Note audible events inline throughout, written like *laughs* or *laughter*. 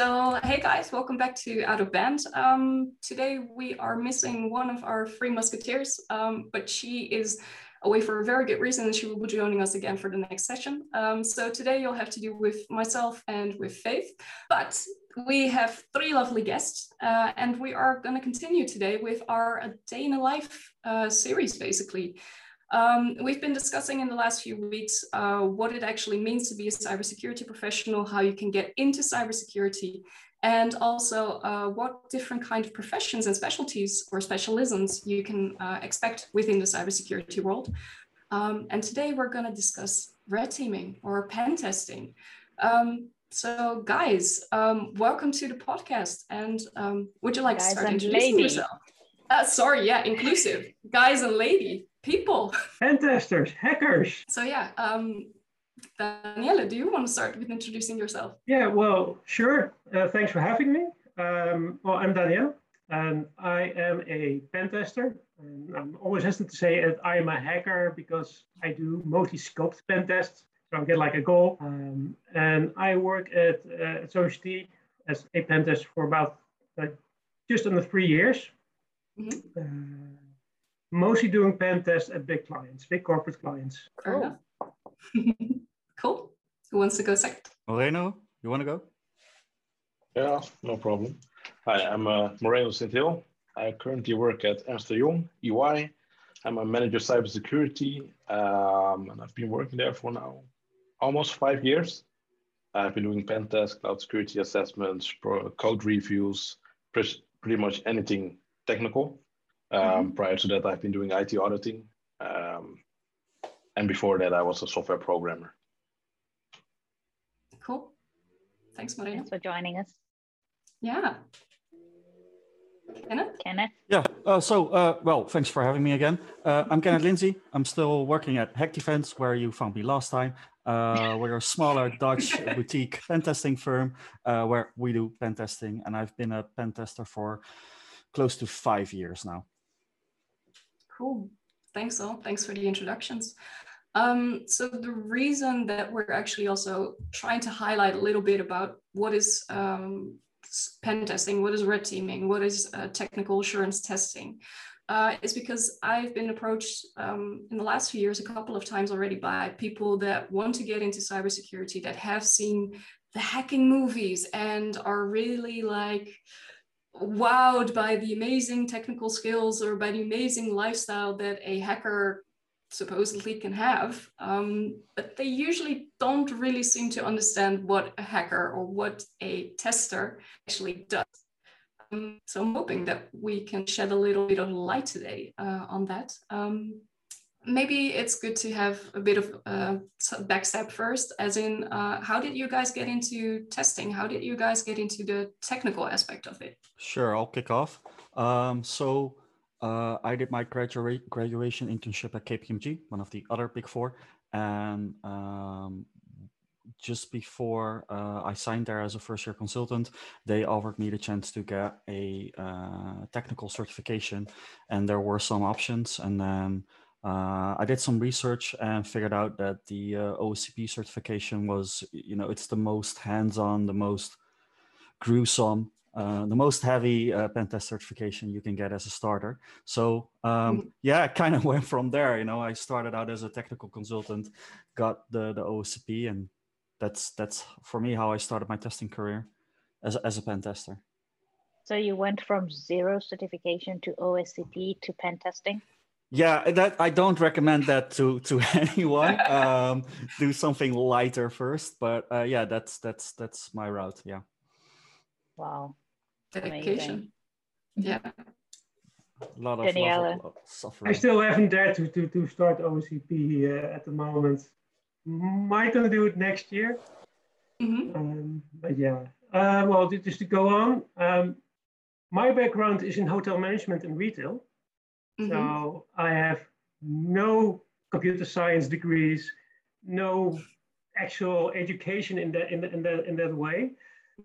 So, hey guys, welcome back to Out of Band. Um, today we are missing one of our three musketeers, um, but she is away for a very good reason and she will be joining us again for the next session. Um, so today you'll have to do with myself and with Faith, but we have three lovely guests uh, and we are going to continue today with our A Day in a Life uh, series, basically. Um, we've been discussing in the last few weeks uh, what it actually means to be a cybersecurity professional, how you can get into cybersecurity, and also uh, what different kind of professions and specialties or specialisms you can uh, expect within the cybersecurity world. Um, and today we're going to discuss red teaming or pen testing. Um, so, guys, um, welcome to the podcast. And um, would you like guys to start introducing lady. yourself? Uh, sorry, yeah, inclusive. guys and lady people. Pen testers, hackers. So yeah, um, Daniela, do you want to start with introducing yourself? Yeah, well, sure. Uh, thanks for having me. Um, well, I'm Danielle, and I am a pen tester. And I'm always hesitant to say that I am a hacker because I do mostly scoped pen tests. So I get like a goal. Um, and I work at, uh, Society as a pen tester for about just under three years. Mm-hmm. Uh, mostly doing pen tests at big clients, big corporate clients. Cool. *laughs* cool. Who wants to go second? Moreno, you want to go? Yeah, no problem. Hi, I'm uh, Moreno Sint Hill. I currently work at Ernst Young, EY. I'm a manager of cybersecurity, um, and I've been working there for now almost five years. I've been doing pen tests, cloud security assessments, code reviews, pretty much anything technical. Um, mm-hmm. Prior to that, I've been doing IT auditing. Um, and before that, I was a software programmer. Cool. Thanks, Maria. Thanks for joining us. Yeah. Kenneth? Kenneth? Yeah, uh, so, uh, well, thanks for having me again. Uh, I'm Kenneth Linzey. I'm still working at HackDefense, where you found me last time. Uh, *laughs* we're a smaller Dutch boutique pen testing firm uh, where we do pen testing, and I've been a pen tester for close to five years now. Cool. Thanks all. Thanks for the introductions. Um, so the reason that we're actually also trying to highlight a little bit about what is um, pen testing, what is red teaming, what is uh, technical assurance testing, uh, is because I've been approached um, in the last few years a couple of times already by people that want to get into cybersecurity that have seen the hacking movies and are really like wowed by the amazing technical skills or by the amazing lifestyle that a hacker supposedly can have, um, but they usually don't really seem to understand what a hacker or what a tester actually does. Um, so I'm hoping that we can shed a little bit of light today uh, on that. Um, maybe it's good to have a bit of a backstep first, as in, uh, how did you guys get into testing? How did you guys get into the technical aspect of it? Sure, I'll kick off. Um, so uh, I did my gradua- graduation internship at KPMG, one of the other big four, and um, just before uh, I signed there as a first year consultant, they offered me the chance to get a uh, technical certification, and there were some options, and then uh, I did some research and figured out that the uh, OSCP certification was, you know, it's the most hands-on, the most gruesome, uh, the most heavy uh, pen test certification you can get as a starter. So um, mm-hmm. yeah, I kind of *laughs* went from there. You know, I started out as a technical consultant, got the the OSCP, and that's that's for me how I started my testing career as as a pen tester. So you went from zero certification to OSCP to pen testing yeah that i don't recommend that to to *laughs* anyone um do something lighter first but uh, yeah that's that's that's my route yeah wow dedication yeah a lot of, Daniela. Lot of suffering. I still haven't dared to, to, to start OCP uh, at the moment. Might gonna do it next year. Mm-hmm. Um, but yeah, uh, well, just to go on, um, my background is in hotel management and retail. Mm-hmm. So I have no computer science degrees, no actual education in that in, the, in that in that way.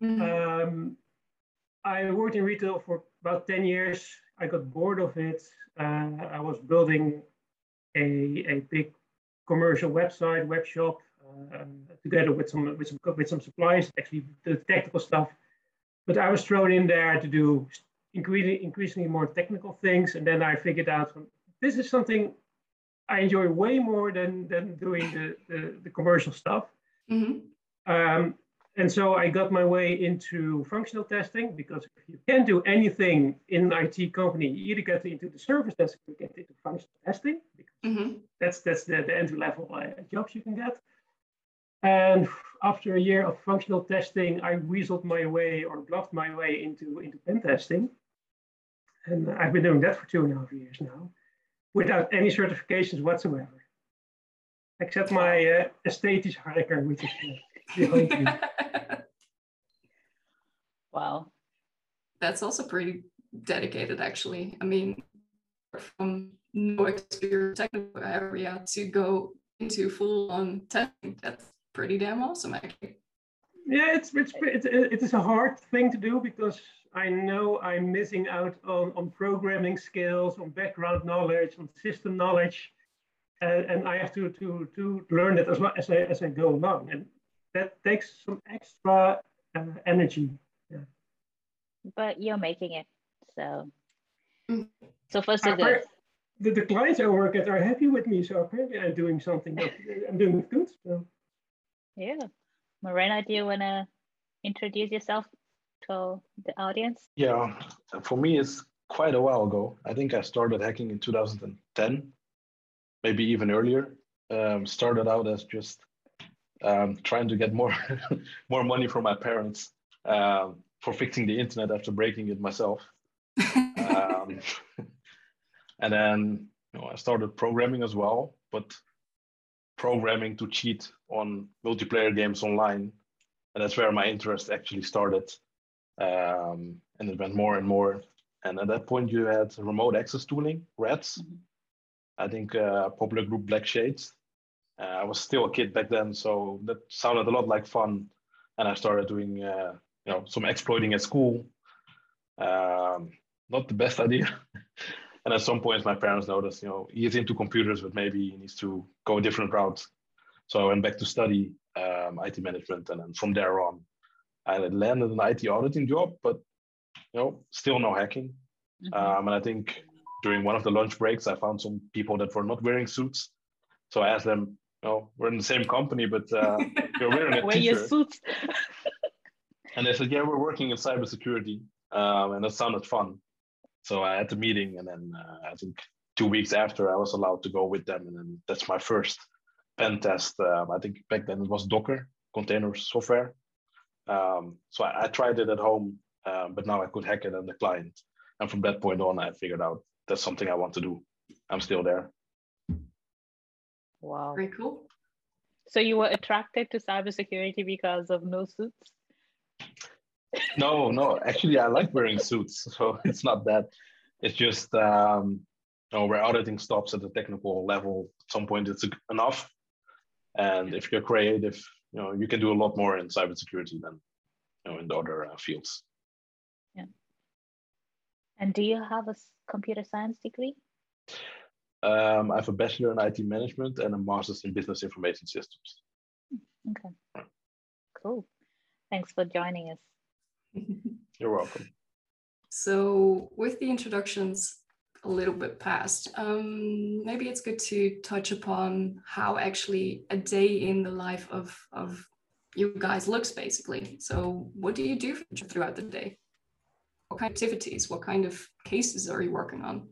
Mm-hmm. Um, I worked in retail for about ten years. I got bored of it. Uh, I was building a, a big commercial website, web shop, uh, together with some with some with some suppliers. Actually, the technical stuff but I was thrown in there to do increasingly, increasingly more technical things. And then I figured out this is something I enjoy way more than, than doing the, the, the commercial stuff. Mm-hmm. Um, and so I got my way into functional testing because if you can't do anything in an IT company, you either get into the service desk or you get into functional testing because mm-hmm. that's that's the, the entry level uh, jobs you can get. And after a year of functional testing, I weaseled my way or bluffed my way into into pen testing, and I've been doing that for two and a half years now, without any certifications whatsoever, except my uh, esthetisch harker, which is uh, behind me. *laughs* Wow. That's also pretty dedicated, actually. I mean, from no experience technical area to go into full on testing, that's pretty damn awesome, actually. Yeah, it's, it's, it's, it is a hard thing to do because I know I'm missing out on, on programming skills, on background knowledge, on system knowledge. And, and I have to, to, to learn it as, well as, I, as I go along. And that takes some extra uh, energy but you're making it. So, mm. so first is good. The, the clients I work at are happy with me, so apparently I'm doing something. I'm doing good. So. Yeah, Moreno, do you want to introduce yourself to the audience? Yeah, for me, it's quite a while ago. I think I started hacking in 2010, maybe even earlier. Um, started out as just um, trying to get more *laughs* more money from my parents. Um, for fixing the internet after breaking it myself. um, *laughs* and then you know, I started programming as well, but programming to cheat on multiplayer games online. And that's where my interest actually started. Um, and it went more and more. And at that point, you had remote access tooling, RATS. Mm-hmm. I think uh, popular group Blackshades. Uh, I was still a kid back then, so that sounded a lot like fun. And I started doing uh, you know some exploiting at school. Um, not the best *laughs* idea. and at some point, my parents noticed, you know, he's into computers, but maybe he needs to go a different route. So I went back to study um, IT management, and then from there on, I landed an IT auditing job, but you know, still no hacking. Mm-hmm. Um, and I think during one of the lunch breaks, I found some people that were not wearing suits. So I asked them, you know, we're in the same company, but uh, *laughs* you're wearing a Wear your suits. *laughs* And they said, yeah, we're working in cybersecurity. Um, and that sounded fun. So I had the meeting, and then uh, I think two weeks after, I was allowed to go with them. And then that's my first pen test. Um, I think back then it was Docker, container software. Um, so I, I, tried it at home, um, but now I could hack it on the client. And from that point on, I figured out that's something I want to do. I'm still there. Wow. Very cool. So you were attracted to cybersecurity because of no suits? *laughs* no, no. Actually, I like wearing suits, *laughs* so it's not that. It's just um, you know, where auditing stops at the technical level. At some point, it's enough. And if you're creative, you know, you can do a lot more in cybersecurity than you know in the other uh, fields. Yeah. And do you have a computer science degree? Um, I have a bachelor in IT management and a master's in business information systems. Okay. Cool. Thanks for joining us. *laughs* You're welcome. So, with the introductions a little bit past, um, maybe it's good to touch upon how actually a day in the life of, of you guys looks basically. So, what do you do throughout the day? What kind of activities, what kind of cases are you working on?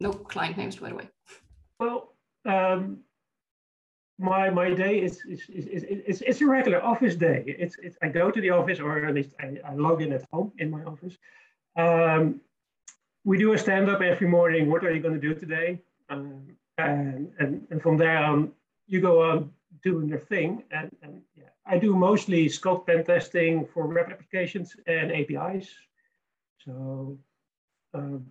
No client names, by the way. Well, um, my my day is is, is, is, is it's a regular office day. It's, it's I go to the office or at least I, I log in at home in my office. Um, we do a stand up every morning. What are you going to do today? Um, and, and and from there on, you go on doing your thing. And, and yeah, I do mostly scope pen testing for web applications and APIs. So um,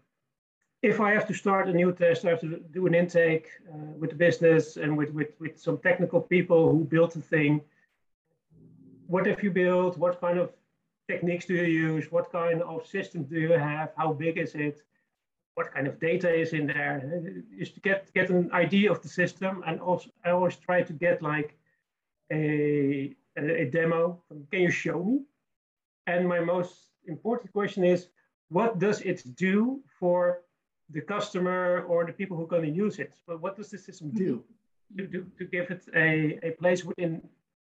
if I have to start a new test, I have to do an intake uh, with the business and with, with, with some technical people who built the thing. What have you built? What kind of techniques do you use? What kind of system do you have? How big is it? What kind of data is in there? Just to get, get an idea of the system. And also, I always try to get like a, a, a demo. Can you show me? And my most important question is, what does it do for the customer or the people who are going to use it? But what does the system do to, to, to give it a, a place within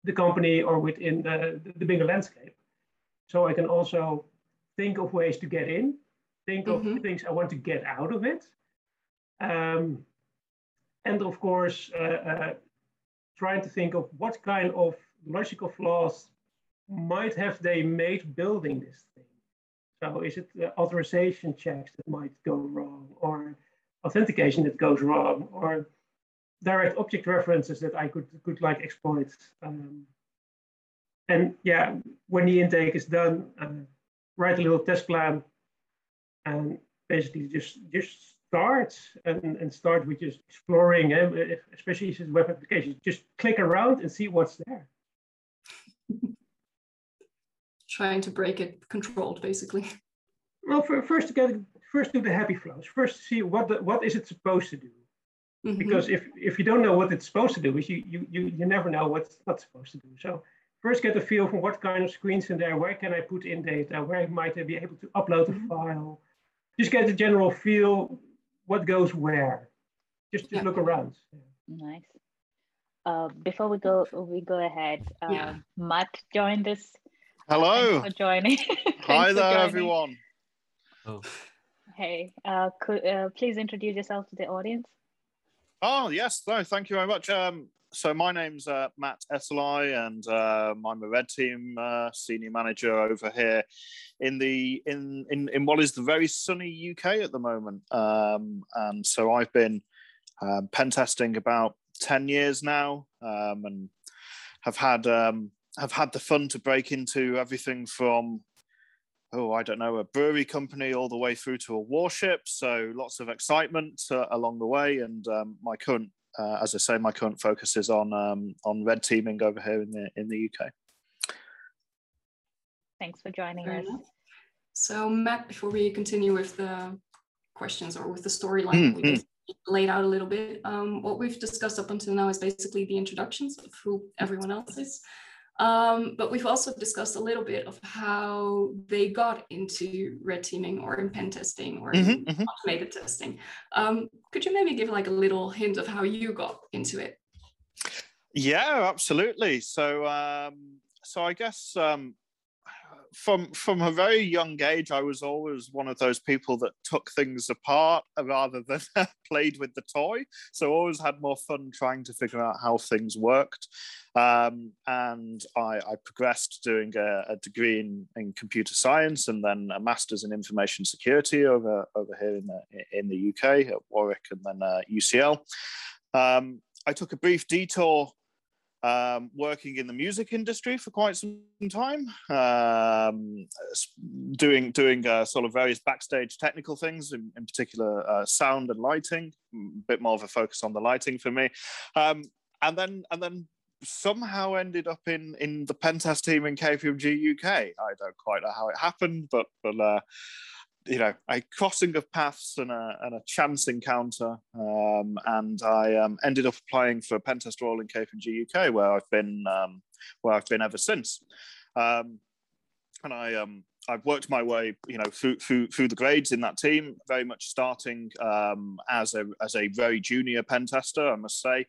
the company or within the, the bigger landscape? So I can also think of ways to get in, think of mm-hmm. things I want to get out of it. Um, and of course, uh, uh, trying to think of what kind of logical flaws might have they made building this thing. So is it authorization checks that might go wrong, or authentication that goes wrong, or direct object references that I could could like exploit. Um, and yeah, when the intake is done, uh, write a little test plan, and basically just just start and, and start with just exploring, uh, especially if it's web applications. Just click around and see what's there. *laughs* trying to break it controlled, basically. Well, for, first to get first do the happy flows. First see what the, what is it supposed to do. Mm-hmm. Because if if you don't know what it's supposed to do, you you you, you never know what's not supposed to do. So first get a feel for what kind of screens in there, where can I put in data, where might I be able to upload a mm-hmm. file. Just get a general feel what goes where. Just just yeah. look around. Nice. Uh, before we go we go ahead, uh, yeah. Matt joined us Hello. Thanks for joining. *laughs* Hi there, joining. everyone. Oh. Hey, uh, could, uh, please introduce yourself to the audience. Oh, yes. No, thank you very much. Um, so my name's uh, Matt Ettelaie, and uh, I'm a red team uh, senior manager over here in the in, in in what is the very sunny UK at the moment. Um, and so I've been um, pen testing about ten years now, um, and have had um, have had the fun to break into everything from oh i don't know a brewery company all the way through to a warship so lots of excitement uh, along the way and um, my current uh, as i say my current focus is on um, on red teaming over here in the in the uk thanks for joining us. so matt before we continue with the questions or with the storyline mm-hmm. we just laid out a little bit um, what we've discussed up until now is basically the introductions of who everyone else is um, but we've also discussed a little bit of how they got into red teaming or in pen testing or mm-hmm, mm-hmm. automated testing. Um, could you maybe give like a little hint of how you got into it? Yeah, absolutely. So, um, so I guess um, from from a very young age, I was always one of those people that took things apart rather than *laughs* played with the toy. So always had more fun trying to figure out how things worked. Um, and I, I, progressed doing a, a, degree in, in computer science and then a master's in information security over over here in the in the UK at Warwick and then uh, UCL. Um, I took a brief detour um, working in the music industry for quite some time, um, doing doing uh, sort of various backstage technical things, in, in particular uh, sound and lighting. A bit more of a focus on the lighting for me, um, and then and then somehow ended up in in the pentest team in KPMG UK. I don't quite know how it happened, but but. Uh, you know, a crossing of paths and a, and a chance encounter. Um, and I um, ended up applying for a pentest role in KPMG UK, where I've been um, where I've been ever since. Um, and I um, I've worked my way, you know, through through through the grades in that team. Very much starting um, as a as a very junior pen tester, I must say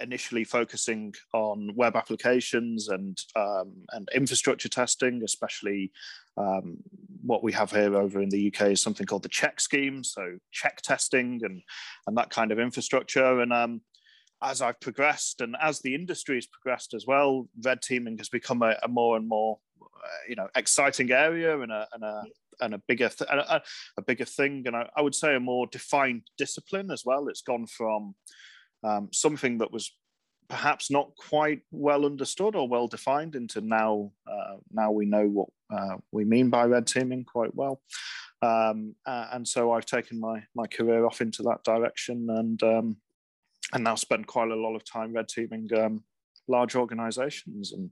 initially focusing on web applications and um, and infrastructure testing, especially um, what we have here over in the UK is something called the check scheme, so check testing and and that kind of infrastructure. And um, as I've progressed and as the industry has progressed as well, red teaming has become a, a more and more uh, you know exciting area and a and a and a bigger th- a, a, bigger thing, and I, I would say a more defined discipline as well. It's gone from um, something that was perhaps not quite well understood or well defined into now uh, now we know what uh, we mean by red teaming quite well. Um, uh, and so I've taken my my career off into that direction and um, and now spend quite a lot of time red teaming um, large organizations and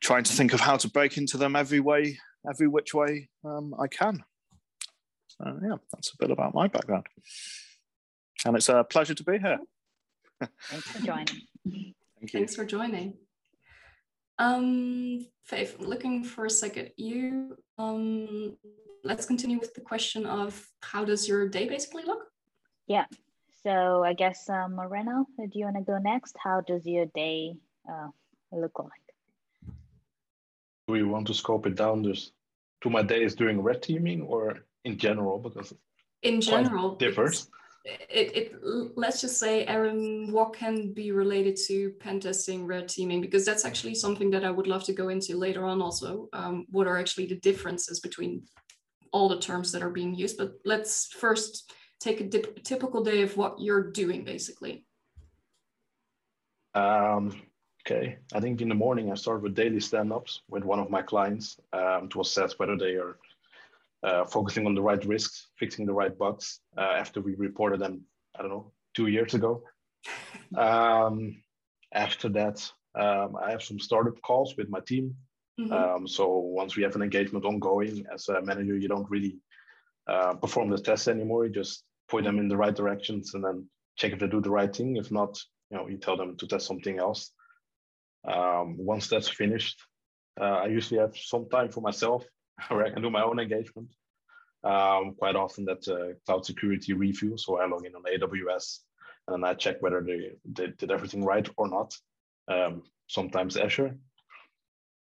trying to think of how to break into them every way every which way um, I can. So yeah that's a bit about my background. And it's a pleasure to be here Thanks for joining. Thank you. Thanks for joining. Um, Faith, looking for a second. You um, let's continue with the question of how does your day basically look? Yeah. So I guess uh, Moreno, do you want to go next? How does your day uh, look like? Do we want to scope it down just to my days during red teaming or in general? Because in general differs it, it let's just say aaron what can be related to pen testing red teaming? Because that's actually something that i would love to go into later on also. Um, what are actually the differences between all the terms that are being used? But let's first take a dip, typical day of what you're doing basically. Um, okay. I think in the morning i start with daily stand-ups with one of my clients. Um, to assess whether they are uh, focusing on the right risks, fixing the right bugs uh, after we reported them, I don't know, two years ago. *laughs* um, after that, um, I have some startup calls with my team. Mm-hmm. Um, so once we have an engagement ongoing, as a manager, you don't really uh, perform the tests anymore. You just point them in the right directions and then check if they do the right thing. If not, you know, you tell them to test something else. Um, once that's finished, uh, I usually have some time for myself where I can do my own engagement. Um, quite often that's a cloud security review. So I log in on AWS and then I check whether they, they did everything right or not. Um, sometimes Azure.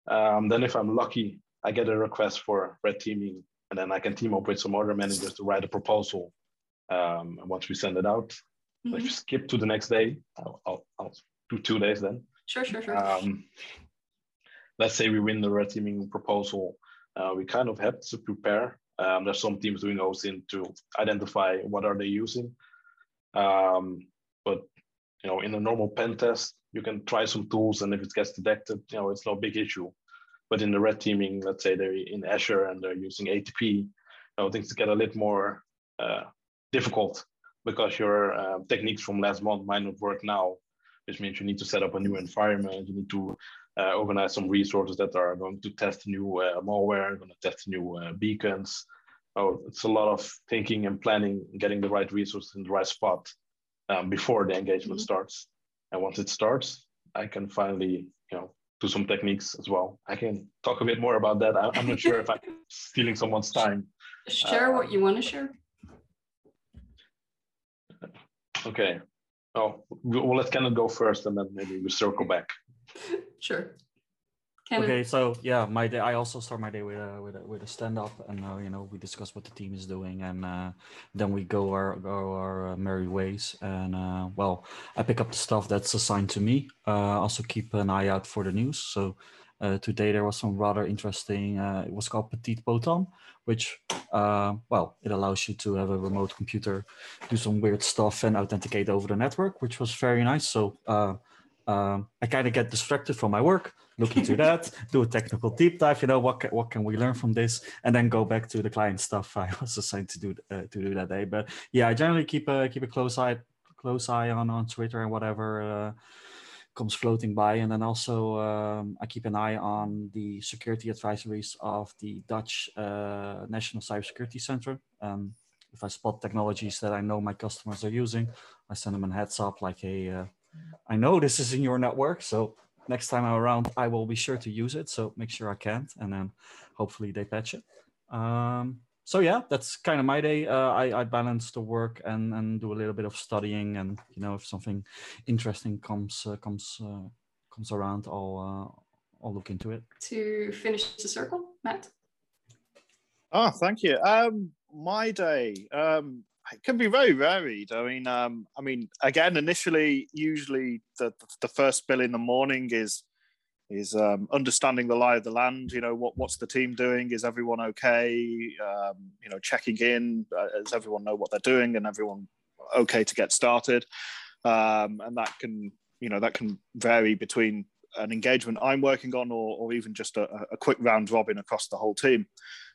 Um, then if I'm lucky, I get a request for red teaming and then I can team up with some other managers to write a proposal. Um, and once we send it out, mm-hmm. if you skip to the next day, I'll, I'll, I'll, do two days then. Sure, sure, sure. Um, let's say we win the red teaming proposal uh, we kind of had to prepare. Um, there's some teams doing OSINT to identify what are they using. Um, but you know, in a normal pen test, you can try some tools, and if it gets detected, you know, it's no big issue. But in the red teaming, let's say they're in Azure and they're using ATP, you know, things get a little more uh, difficult because your uh, techniques from last month might not work now, which means you need to set up a new environment. You need to uh, organize some resources that are going to test new uh, malware, going to test new uh, beacons. Oh, it's a lot of thinking and planning, getting the right resources in the right spot um, before the engagement mm-hmm. starts. And once it starts, I can finally, you know, do some techniques as well. I can talk a bit more about that. I, am not sure if I'm *laughs* stealing someone's time. Share what you want to share. Okay. Oh, well, let Kenneth go first, and then maybe we circle back. Sure. Okay, so yeah, my day. I also start my day with a with a, with a stand up, and uh, you know we discuss what the team is doing, and uh, then we go our go our uh, merry ways. And uh, well, I pick up the stuff that's assigned to me. Uh, also keep an eye out for the news. So uh, today there was some rather interesting. it was called PetitPotam, which well, it allows you to have a remote computer, do some weird stuff, and authenticate over the network, which was very nice. So um, I kind of get distracted from my work, look into that, do a technical deep dive. You know, what can, what can we learn from this, and then go back to the client stuff *laughs* I was assigned to do uh, to do that day. But yeah, I generally keep a keep a close eye close eye on on Twitter and whatever uh, comes floating by, and then also um, I keep an eye on the security advisories of the Dutch uh, National Cybersecurity Center. Um, if I spot technologies that I know my customers are using, I send them a heads up like, hey, uh, I know this is in your network, so next time I'm around, I will be sure to use it. So make sure I can't, and then hopefully they patch it. Um, so yeah, that's kind of my day. Uh, I, I balance the work and and do a little bit of studying, and you know if something interesting comes uh, comes uh, comes around, I'll uh, I'll look into it. To finish the circle, Matt. Oh, thank you. Um, my day. Um, it can be very varied. I mean, um, I mean, again, initially, usually the the first bill in the morning is is um, understanding the lie of the land. You know, what what's the team doing? Is everyone okay? Um, you know, checking in. Uh, does everyone know what they're doing? And everyone okay to get started? Um, and that can you know that can vary between an engagement I'm working on, or, or even just a, a quick round robin across the whole team.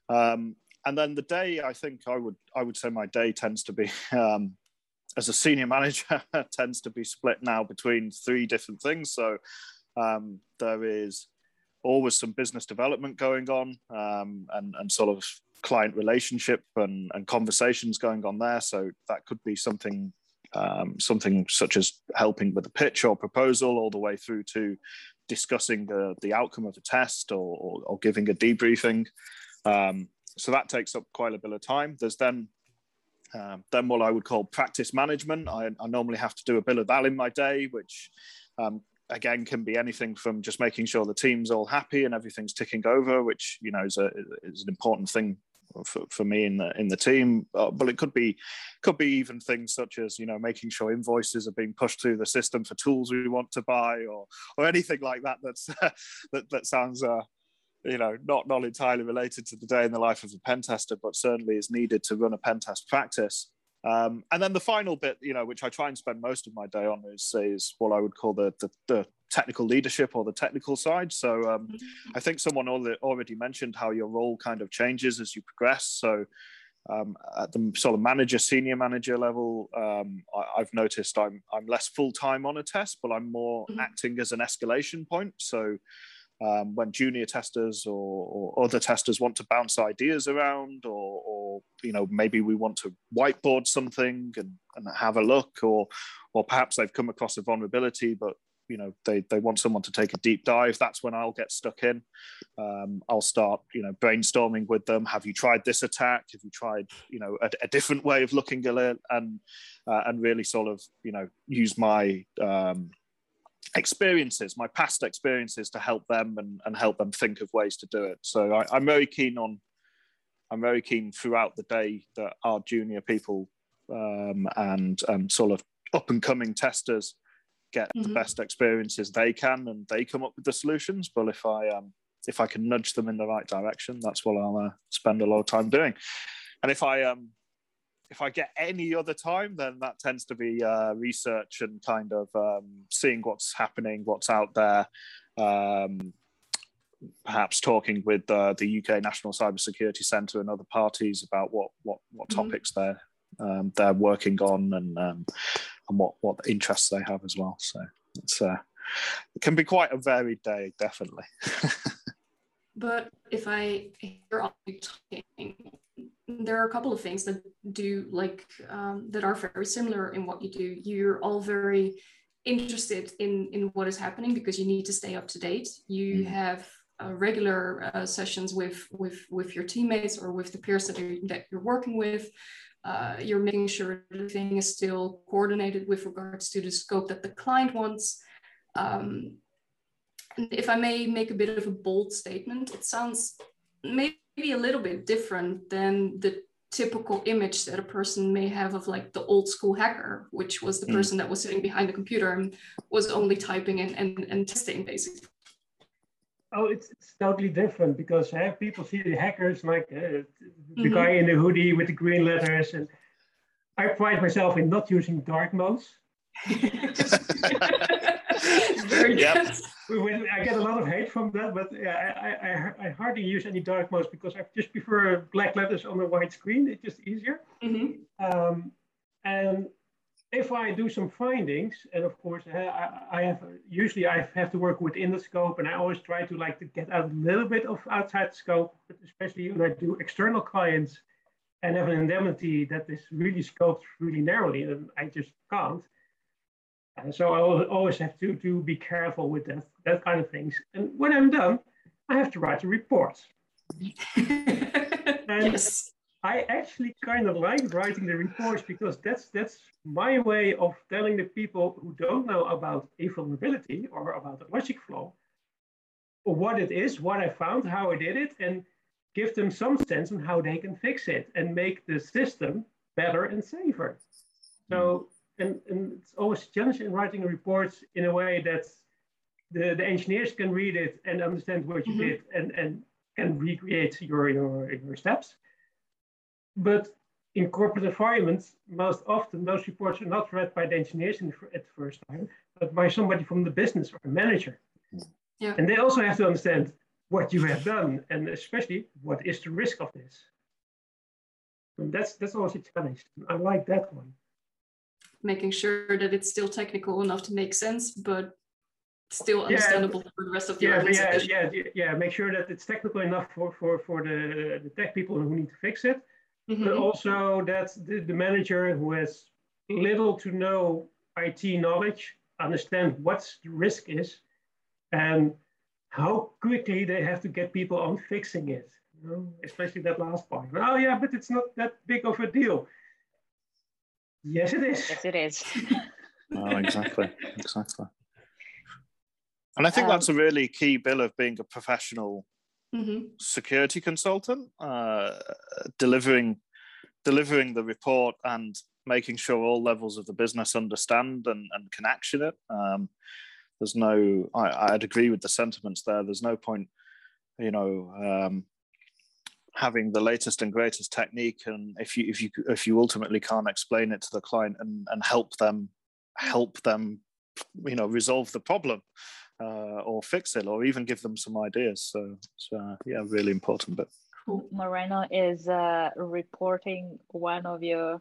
Um, and then the day I think I would I would say my day tends to be *laughs* um, as a senior manager *laughs* tends to be split now between three different things. So um, there is always some business development going on um, and and sort of client relationship and, and conversations going on there. So that could be something um, something such as helping with a pitch or proposal all the way through to discussing the, the outcome of the test or, or, or giving a debriefing. Um, so that takes up quite a bit of time. There's then um, then what I would call practice management. I, I, normally have to do a bit of that in my day, which um, again can be anything from just making sure the team's all happy and everything's ticking over, which you know is, a, is an important thing for, for me in the in the team. Uh, but it could be could be even things such as you know making sure invoices are being pushed through the system for tools we want to buy or or anything like that. That's *laughs* that that sounds. Uh, you know, not not entirely related to the day in the life of a pen tester, but certainly is needed to run a pen test practice. Um, and then the final bit, you know, which I try and spend most of my day on, is is what I would call the the, the technical leadership or the technical side. So um. I think someone already mentioned how your role kind of changes as you progress. So um, at the sort of manager, senior manager level, um, I, have noticed I'm I'm less full time on a test, but I'm more mm-hmm. acting as an escalation point. So um, when junior testers or, or, other testers want to bounce ideas around or, or, you know maybe we want to whiteboard something and, and have a look or or perhaps they've come across a vulnerability but you know they, they want someone to take a deep dive that's when i'll get stuck in. Um, i'll start you know brainstorming with them. Have you tried this attack? Have you tried you know a, a different way of looking at it? And uh, and really sort of you know use my um, experiences, my past experiences to help them and, and help them think of ways to do it. So I, I'm very keen on, I'm very keen throughout the day that our junior people um, and, and sort of up and coming testers get mm-hmm. the best experiences they can and they come up with the solutions. But if I, um, if I can nudge them in the right direction, that's what I'll uh, spend a lot of time doing. And if I um, if I get any other time, then that tends to be uh, research and kind of um, seeing what's happening, what's out there. Um, perhaps talking with uh, the UK National Cybersecurity Centre and other parties about what what, what mm-hmm. topics they're um, they're working on and um, and what what interests they have as well. So it's uh, it can be quite a varied day, definitely. *laughs* but if I hear all you talking, there are a couple of things that do like um, that are very similar in what you do. You're all very interested in in what is happening because you need to stay up to date. You mm. have uh, regular uh, sessions with with with your teammates or with the peers that, are, that you're working with. Uh, you're making sure everything is still coordinated with regards to the scope that the client wants. Um, if I may make a bit of a bold statement, it sounds maybe maybe a little bit different than the typical image that a person may have of like the old school hacker, which was the mm. person that was sitting behind the computer and was only typing and, and, and testing basically. Oh, it's, it's totally different because uh, people see the hackers like uh, the mm-hmm. guy in the hoodie with the green letters. And I pride myself in not using dark modes. Very yep. good. I get a lot of hate from that, but yeah, I, I, I hardly use any dark modes because I just prefer black letters on a white screen. It's just easier. Mm-hmm. Um, and if I do some findings, and of course I, I, have usually I have to work within the scope, and I always try to like to get a little bit of outside scope, but especially when I do external clients and have an indemnity that is really scoped really narrowly, then I just can't. And so I always have to, to be careful with that, that kind of things. And when I'm done, I have to write a report. *laughs* and yes. I actually kind of like writing the reports because that's that's my way of telling the people who don't know about a vulnerability or about a logic flaw, or what it is, what I found, how I did it, and give them some sense on how they can fix it and make the system better and safer. So and, and it's always challenging in writing reports in a way that the, the engineers can read it and understand what you mm-hmm. did and, and can recreate your, your, your steps. But in corporate environments, most often those reports are not read by the engineers the, at the first time, but by somebody from the business or a manager. Yeah. And they also have to understand what you have done and especially what is the risk of this. And that's that's always a challenge. I like that one making sure that it's still technical enough to make sense, but still understandable yeah, for the rest of the yeah, organization. Yeah, yeah, yeah. Make sure that it's technical enough for for for the the tech people who need to fix it, mm-hmm. but also that the, the manager who has little to no IT knowledge understand what the risk is, and how quickly they have to get people on fixing it. You know, especially that last part. Oh yeah, but it's not that big of a deal. Yes, it is. Yes, it is. *laughs* oh, exactly, exactly. And I think um, that's a really key bill of being a professional mm-hmm. security consultant, uh, delivering delivering the report and making sure all levels of the business understand and, and can action it. Um, there's no, I, would agree with the sentiments there. There's no point, you know, um, having the latest and greatest technique, and if you if you if you ultimately can't explain it to the client and and help them help them, you know, resolve the problem. Uh, or fix it, or even give them some ideas. So, so yeah, really important bit. Moreno is uh, reporting one of your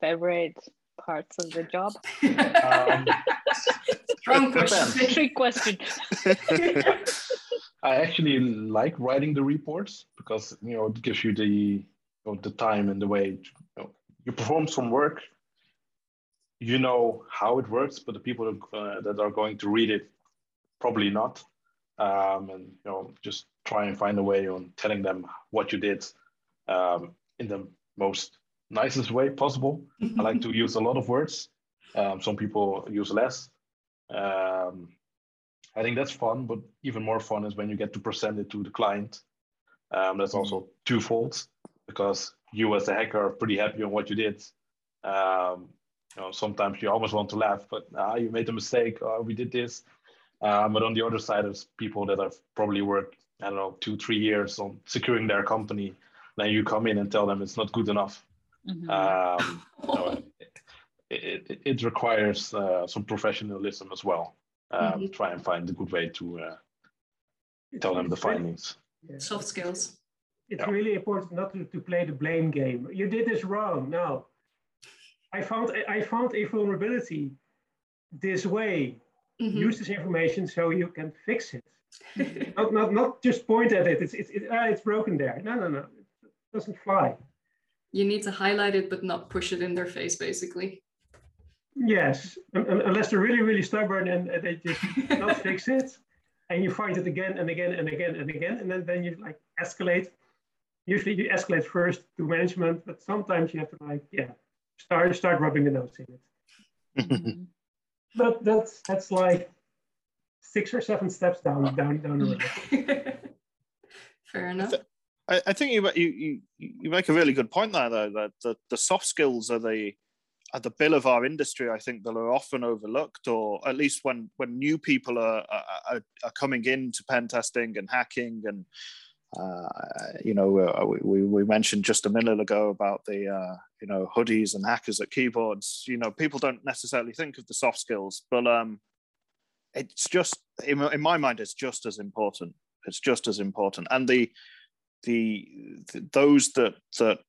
favorite parts of the job? *laughs* Um, *laughs* Strong question. Trick question. *laughs* I actually like writing the reports because you know it gives you the you know, the time and the way you, know, you perform some work. You know how it works, but the people uh, that are going to read it probably not. Um, and you know just try and find a way on telling them what you did um, in the most nicest way possible. I like to *laughs* use a lot of words. Um, some people use less. Um, I think that's fun, but even more fun is when you get to present it to the client. Um, that's also twofold because you as a hacker are pretty happy on what you did. Um, you know, sometimes you almost want to laugh, but ah, you made a mistake. Oh, we did this. Um, but on the other side, there's people that have probably worked, I don't know, two, three years on securing their company. Then you come in and tell them it's not good enough. Mm-hmm. Um, *laughs* you know, it, it, it, requires uh, some professionalism as well. Um, mm-hmm. Try and find a good way to uh, tell them the findings. Yeah. Soft skills. It's yeah. really important not to, to play the blame game. You did this wrong. No, I found I found a vulnerability this way. Mm-hmm. Use this information so you can fix it. *laughs* not, not not just point at it. It's it's it, ah, it's broken there. No no no, it doesn't fly you need to highlight it but not push it in their face basically yes unless they're really really stubborn and they just *laughs* don't fix it and you fight it again and again and again and again and then, then you like escalate usually you escalate first to management but sometimes you have to like yeah start start rubbing the nose in it mm-hmm. but that's that's like six or seven steps down down down the road *laughs* fair enough I, I think you, you you make a really good point there, though. That the, the soft skills are the the bill of our industry. I think that are often overlooked, or at least when when new people are are, are coming into pen testing and hacking and uh, you know, we, we mentioned just a minute ago about the, uh, you know, hoodies and hackers at keyboards. You know, people don't necessarily think of the soft skills, but um, it's just, in, in my mind, it's just as important. It's just as important. And the, the, the those that that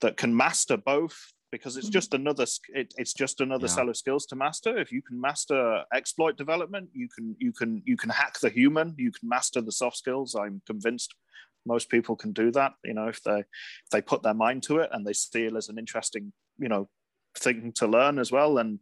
that can master both because it's mm-hmm. just another it, it's just another yeah. set of skills to master if you can master exploit development you can you can you can hack the human you can master the soft skills i'm convinced most people can do that you know if they if they put their mind to it and they see it as an interesting you know thing to learn as well and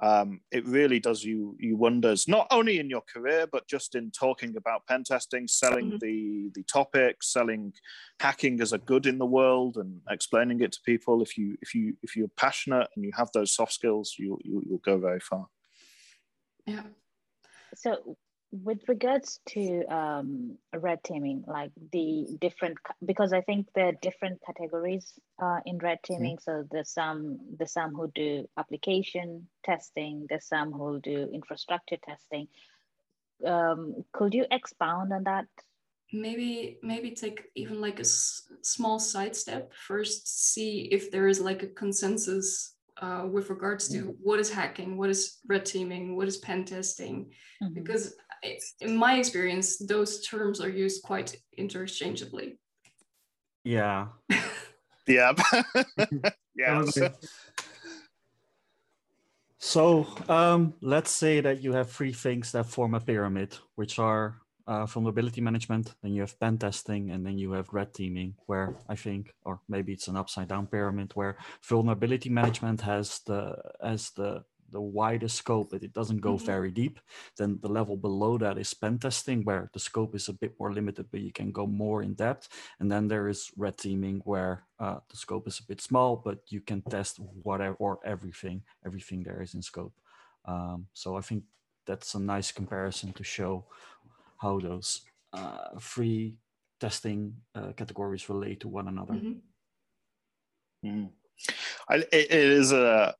um, it really does you you wonders not only in your career but just in talking about pen testing selling mm-hmm. the the topic selling hacking as a good in the world and explaining it to people. If you if you if you're passionate and you have those soft skills you, you you'll go very far. Yeah. So with regards to um, red teaming, like the different, because I think there are different categories uh, in red teaming. Mm-hmm. So there's some, there's some who do application testing. There's some who do infrastructure testing. Um, could you expound on that? Maybe, maybe take even like a s- small sidestep. First, see if there is like a consensus uh, with regards to mm-hmm. what is hacking, what is red teaming, what is pen testing, mm-hmm. because in my experience, those terms are used quite interchangeably. Yeah. *laughs* yeah. yeah. *laughs* So um, let's say that you have three things that form a pyramid, which are uh, vulnerability management, then you have pen testing, and then you have red teaming, where I think, or maybe it's an upside down pyramid, where vulnerability management has the has the the wider scope, but it doesn't go mm-hmm. very deep. Then the level below that is pen testing, where the scope is a bit more limited, but you can go more in depth. And then there is red teaming, where uh, the scope is a bit small, but you can test whatever or everything, everything there is in scope. Um, so I think that's a nice comparison to show how those uh, three testing uh, categories relate to one another. Mm-hmm. Mm. I, it, it is a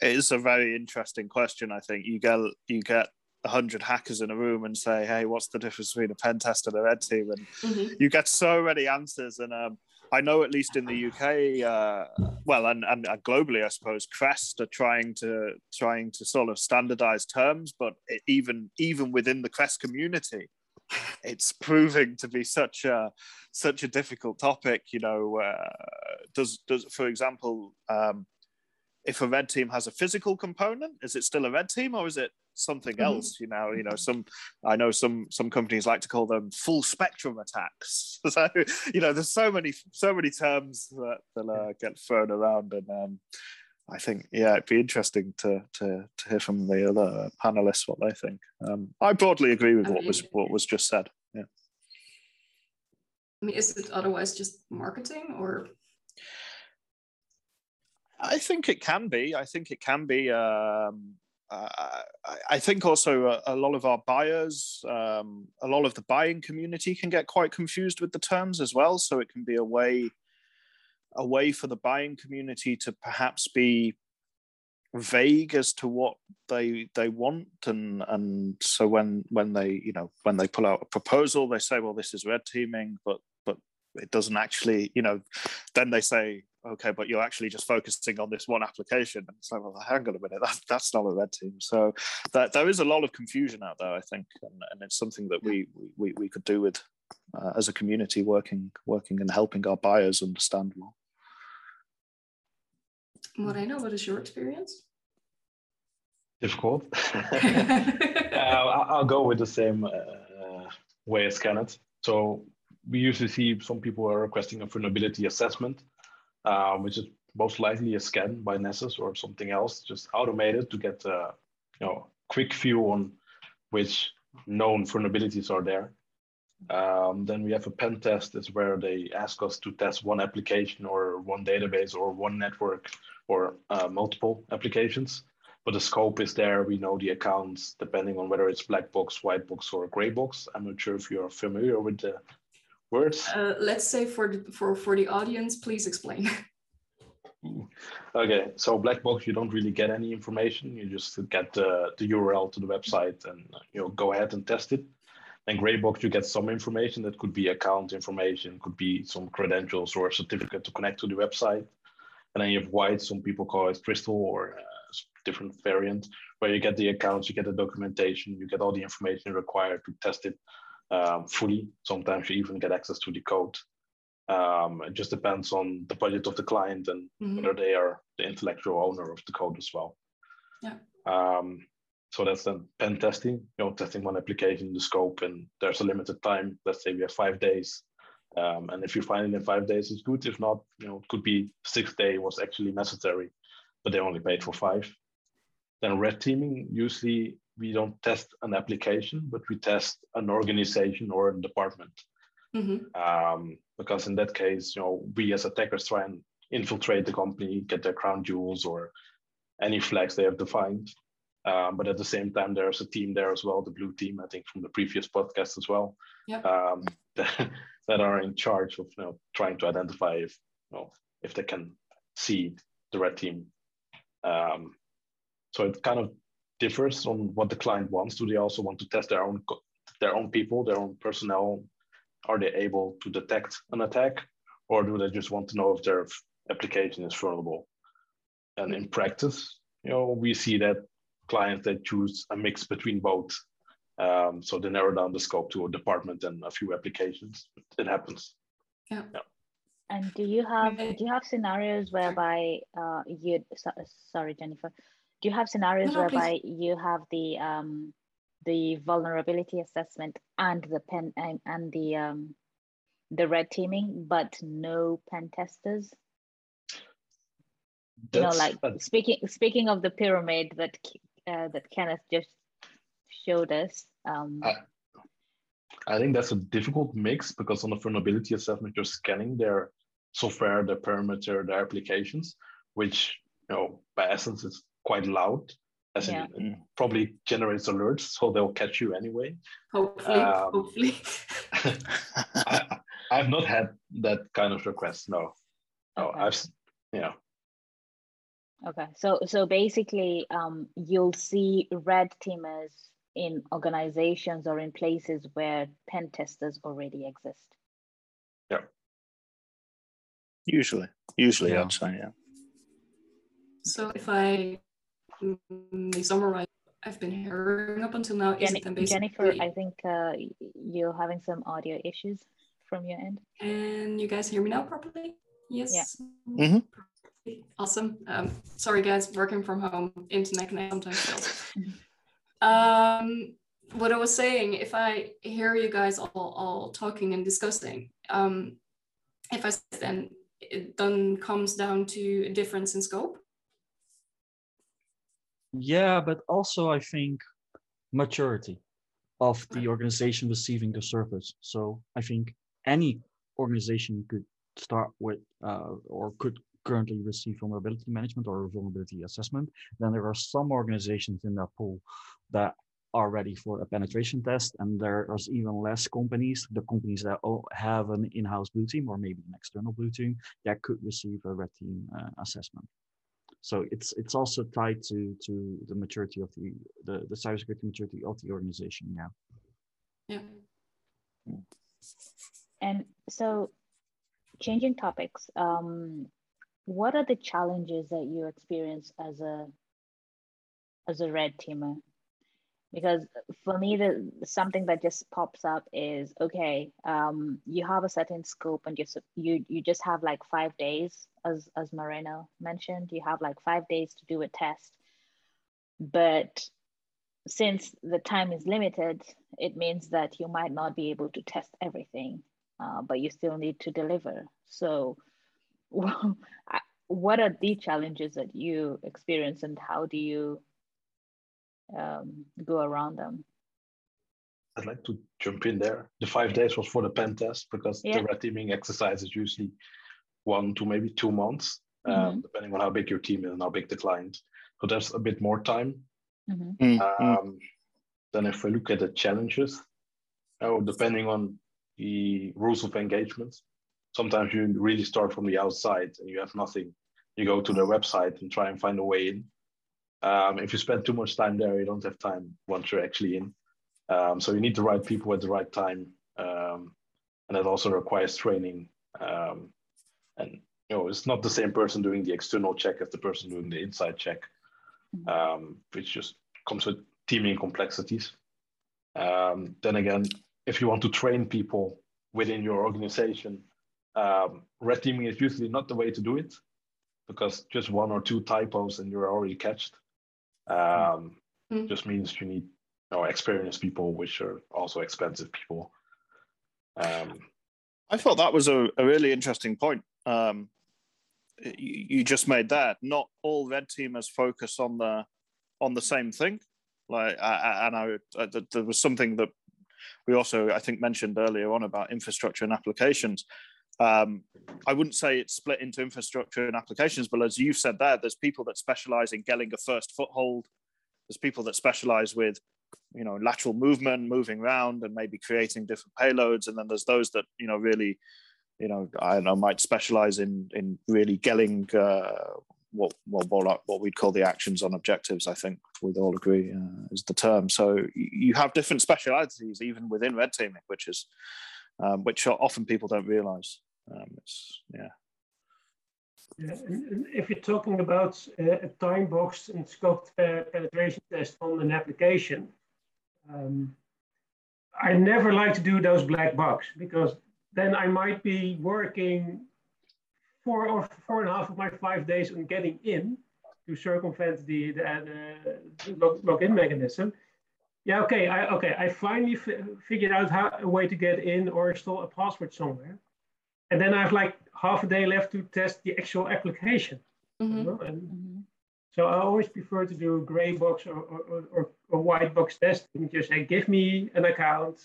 it is a very interesting question. I think you get you get hundred hackers in a room and say, "Hey, what's the difference between a pen test and a red team?" And mm-hmm. you get so many answers. And um, I know, at least in the UK, uh, well, and, and globally, I suppose, Crest are trying to trying to sort of standardize terms, but it, even even within the Crest community, it's proving to be such a such a difficult topic. You know, uh, does does for example. Um, if a red team has a physical component, is it still a red team or is it something mm-hmm. else? You know, you know, some I know some some companies like to call them full spectrum attacks. *laughs* So you know, there's so many so many terms that, that uh, get thrown around, and um, I think yeah, it'd be interesting to to to hear from the other panelists what they think. Um, I broadly agree with what was what was just said. Yeah. I mean, is it otherwise just marketing or I think it can be. I think it can be. Um, uh, I think also a, a, lot of our buyers, um, a lot of the buying community can get quite confused with the terms as well. So it can be a way, a way for the buying community to perhaps be vague as to what they they want and and so when when they you know when they pull out a proposal they say well this is red teaming but but it doesn't actually you know then they say okay, but you're actually just focusing on this one application. And it's like, well, hang on a minute, that, that's not a red team. So that, there is a lot of confusion out there, I think, and, and it's something that we, we, we could do with uh, as a community working, working and helping our buyers understand more. What I know, what is your experience? Difficult. *laughs* uh, I'll go with the same uh, way as Kenneth. So we usually see some people are requesting a vulnerability assessment um, which is most likely a scan by Nessus or something else, just automated to get a you know quick view on which known vulnerabilities are there. Um, then we have a pen test, is where they ask us to test one application or one database or one network or uh, multiple applications. But the scope is there. We know the accounts depending on whether it's black box, white box, or gray box. I'm not sure if you're familiar with the words? Uh, let's say for the, for for the audience, please explain. *laughs* okay, so black box, you don't really get any information. You just get the, the URL to the website and you know go ahead and test it. And gray box, you get some information that could be account information, could be some credentials or a certificate to connect to the website. And then you have white, some people call it crystal or uh, different variant, where you get the accounts, you get the documentation, you get all the information required to test it um, fully. Sometimes you even get access to the code. Um, it just depends on the budget of the client and mm-hmm. whether they are the intellectual owner of the code as well. Yeah. Um, so that's then pen testing, you know, testing one application, the scope, and there's a limited time. Let's say we have five days. Um, and if you find it in five days, it's good. If not, you know, it could be six day was actually necessary, but they only paid for five. Then red teaming, usually we don't test an application, but we test an organization or a department. Mm-hmm. Um, because in that case, you know, we as attackers try and infiltrate the company, get their crown jewels or any flags they have defined. Um, but at the same time, there's a team there as well, the blue team, I think from the previous podcast as well, yep. um, *laughs* that, that, are in charge of you know trying to identify if you know if they can see the red team. Um, so it kind of differs on what the client wants. Do they also want to test their own their own people, their own personnel? Are they able to detect an attack, or do they just want to know if their application is vulnerable? And in practice, you know, we see that clients that choose a mix between both. Um, so they narrow down the scope to a department and a few applications. It happens. Yeah. yeah. And do you have do you have scenarios whereby uh, you sorry Jennifer, do you have scenarios no, no, whereby please. you have the um, the vulnerability assessment and the pen and, and the um, the red teaming, but no pen testers? you know, like speaking speaking of the pyramid that uh, that Kenneth just showed us. Um, I, I think that's a difficult mix because on the vulnerability assessment, you're scanning their software, their perimeter, their applications, which you know by essence is quite loud as yeah. it probably generates alerts, so they'll catch you anyway. Hopefully, um, hopefully. *laughs* I, have not had that kind of request. No, no, okay. I've you know. Okay, so so basically, um, you'll see red teamers in organizations or in places where pen testers already exist. Yeah. Usually, usually, yeah. I'd say, yeah. So if I mm, summarize, I've been hearing up until now. Jenny, Jennifer, I think uh, you're having some audio issues from your end. And you guys hear me now properly? Yes. Yeah. Mm-hmm. Awesome. Um, sorry, guys, working from home, internet connection sometimes fails. um, what I was saying, if I hear you guys all, all talking and discussing, um, if I then it then comes down to a difference in scope. Yeah, but also I think maturity of the organization receiving the service. So I think any organization could start with uh, or could currently receive vulnerability management or vulnerability assessment. Then there are some organizations in that pool that are ready for a penetration test, and there's even less companies, the companies that have an in-house blue team or maybe an external blue team that could receive a red team uh, assessment. So it's it's also tied to to the maturity of the the, the cybersecurity maturity of the organization. Yeah. Yeah. And so, changing topics. Um, what are the challenges that you experience as a as a red teamer? Because for me, the something that just pops up is okay. Um, you have a certain scope, and you you you just have like five days, as as Moreno mentioned. You have like five days to do a test, but since the time is limited, it means that you might not be able to test everything, uh, but you still need to deliver. So, *laughs* what are the challenges that you experience, and how do you um, go around them? I'd like to jump in there. The five days was for the pen test because yeah. the red teaming exercise is usually one to maybe two months, um, mm-hmm. um, depending on how big your team is and how big the client. So there's a bit more time. Mm-hmm. mm-hmm. Um, then if we look at the challenges, oh, depending on the rules of engagement, sometimes you really start from the outside and you have nothing. You go to their website and try and find a way in. Um, if you spend too much time there, you don't have time once you're actually in. Um, so you need the right people at the right time, um, and that also requires training. Um, and you know, it's not the same person doing the external check as the person doing the inside check, mm-hmm. um, which just comes with teaming complexities. Um, then again, if you want to train people within your organization, red teaming is usually not the way to do it because just one or two typos and you're already catched um, mm-hmm. just means you need you know, experienced people, which are also expensive people. Um, I thought that was a, a really interesting point. Um, you, you, just made that. Not all red teamers focus on the on the same thing. Like, I, and I, I, there was something that we also, I think, mentioned earlier on about infrastructure and applications. Um, I wouldn't say it's split into infrastructure and applications, but as you've said there, there's people that specialize in getting a first foothold. There's people that specialize with, you know, lateral movement, moving around, and maybe creating different payloads. And then there's those that you know really, you know, I know, might specialize in in really getting uh, what what what, we'd call the actions on objectives. I think we'd all agree uh, is the term. So you have different specialities even within red teaming, which is um, which often people don't realize. Um, it's yeah. Yeah, if you're talking about uh, a time box and scoped uh, penetration test on an application, um, I never like to do those black box because then I might be working four or four and a half of my five days on getting in to circumvent the, the, the login mechanism. Yeah, okay, I, okay, I finally figured out how a way to get in or install a password somewhere. And then I have like half a day left to test the actual application. Mm-hmm. You know? And mm-hmm. so I always prefer to do a gray box or, or, or, or white box testing. Just say, give me an account,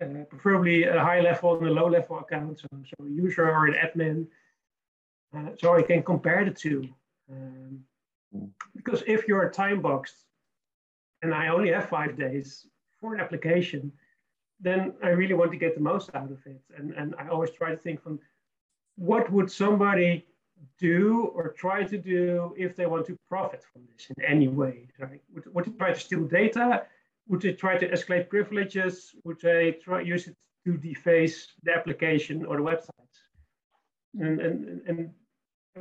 uh, preferably a high level and a low level account, so, so a user or an admin, uh, so I can compare the two. Um, because if you're time boxed and I only have five days for an application, then I really want to get the most out of it. And, and I always try to think from what would somebody do or try to do if they want to profit from this in any way? Right? Would, would they try to steal data? Would they try to escalate privileges? Would they try use it to deface the application or the websites? And, and, and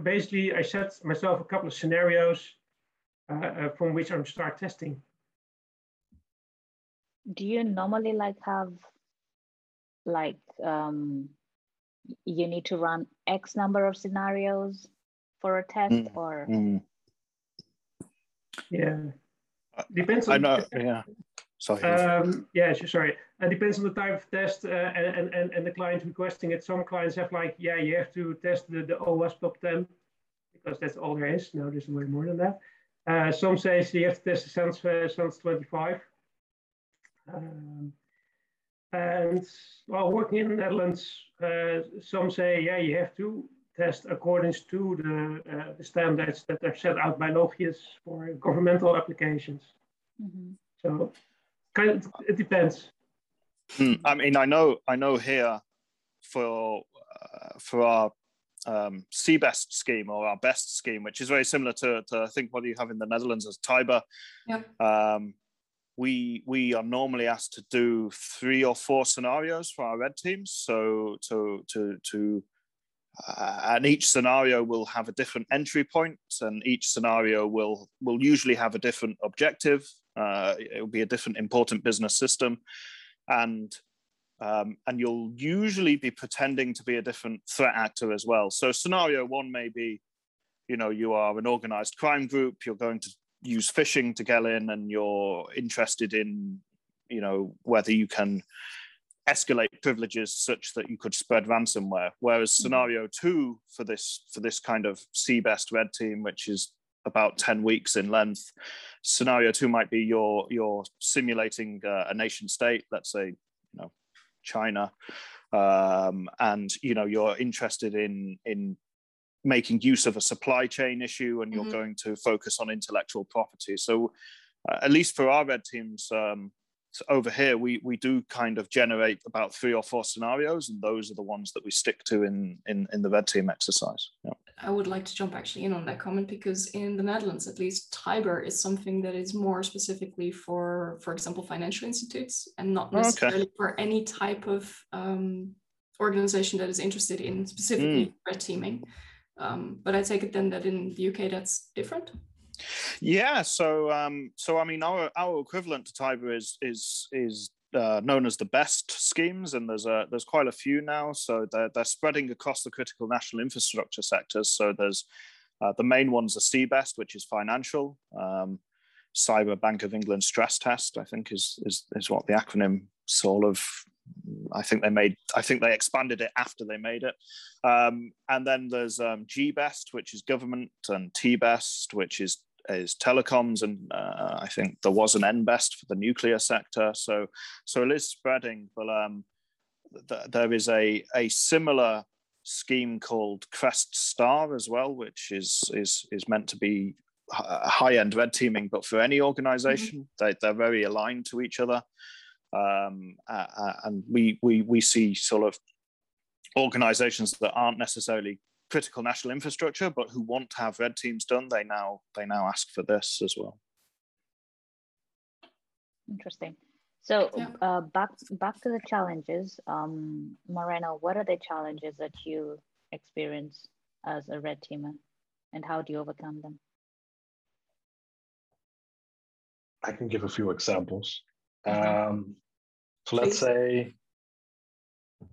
basically, I set myself a couple of scenarios uh, uh, from which I'm start testing. Do you normally like have like um, you need to run X number of scenarios for a test mm. or? Mm. Yeah, depends. On I know. Yeah. Sorry. Um, yeah, sorry. It depends on the type of test uh, and, and, and the client requesting it. Some clients have like, yeah, you have to test the, the OWASP top 10 because that's all there is. Now there's way more than that. Uh, some say you have to test the SANS, uh, SANS 25. Um, and while working in the Netherlands, uh, some say, yeah, you have to test according to the, uh, the standards that are set out by Logius for governmental applications. Mm -hmm. So kind of, it depends. Hmm. I mean, I know, I know here for uh, for our um, CBEST scheme or our best scheme, which is very similar to, to I think what you have in the Netherlands as TIBER. Yeah. Um, we we are normally asked to do three or four scenarios for our red teams. So to to to uh, and each scenario will have a different entry point, and each scenario will will usually have a different objective. Uh, it will be a different important business system, and um, and you'll usually be pretending to be a different threat actor as well. So scenario one may be, you know, you are an organized crime group. You're going to use phishing to get in, and you're interested in, you know, whether you can escalate privileges such that you could spread ransomware. Whereas mm-hmm. scenario two for this for this kind of CBEST red team, which is about 10 weeks in length. Scenario two might be you're, you're simulating uh, a nation state, let's say, you know, China, um, and, you know, you're interested in, in making use of a supply chain issue and you're mm-hmm. going to focus on intellectual property. So uh, at least for our red teams, um, so over here we we do kind of generate about three or four scenarios and those are the ones that we stick to in in, in the red team exercise yeah. i would like to jump actually in on that comment because in the netherlands at least tiber is something that is more specifically for for example financial institutes and not necessarily okay. for any type of um, organization that is interested in specifically mm. red teaming um, but i take it then that in the uk that's different yeah, so um, so I mean, our our equivalent to Tiber is is is uh, known as the best schemes, and there's a there's quite a few now. So they're they're spreading across the critical national infrastructure sectors. So there's uh, the main ones are CBEST, which is financial. Um, Cyber Bank of England stress test, I think, is is is what the acronym sort of. I think they made. I think they expanded it after they made it. Um, and then there's um, GBEST, which is government, and TBEST, which is is telecoms, and uh, I think there was an NBEST for the nuclear sector. So, so it is spreading, but um, th- there is a a similar scheme called Crest Star as well, which is is is meant to be high end red teaming, but for any organization, mm-hmm. they, they're very aligned to each other. Um, uh, and we, we, we see sort of organizations that aren't necessarily critical national infrastructure, but who want to have red teams done, they now they now ask for this as well. Interesting. So yeah. uh, back back to the challenges, um, Moreno. What are the challenges that you experience as a red teamer, and how do you overcome them? I can give a few examples. Mm-hmm. Um, so let's say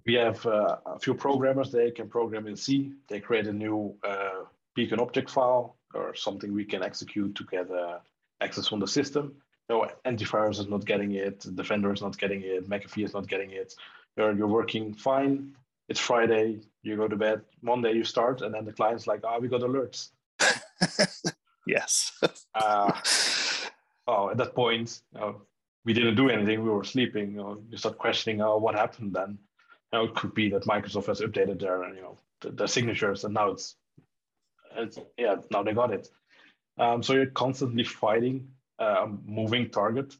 we have uh, a few programmers, they can program in C. They create a new uh, beacon object file or something we can execute to get uh, access on the system. No, antivirus is not getting it, Defender is not getting it, McAfee is not getting it. You're, you're working fine. It's Friday, you go to bed. Monday you start, and then the client's like, "Ah, oh, we got alerts." *laughs* yes. uh, oh, at that point, we didn't do anything. We were sleeping. You, know, you start questioning, oh, what happened then? You know, it could be that Microsoft has updated their, you know, their signatures, and now it's, it's yeah, now they got it. Um, so you're constantly fighting a moving target.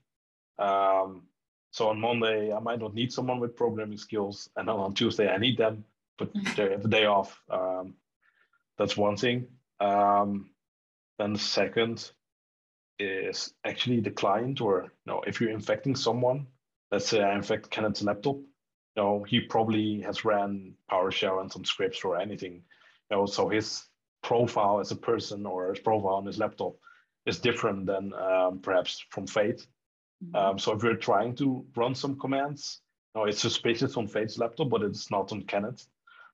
Um, so on Monday, I might not need someone with programming skills, and then on Tuesday, I need them, but they have a day off. Um, that's one thing. Um, then the second is actually the client, or you know, if you're infecting someone, let's say I infect Kenneth's laptop, you know, he probably has ran PowerShell and some scripts or anything. You know, so his profile as a person or his profile on his laptop is different than um, perhaps from Fate. Mm-hmm. Um, so if you're trying to run some commands, no, it's suspicious on Fate's laptop, but it's not on Kenneth.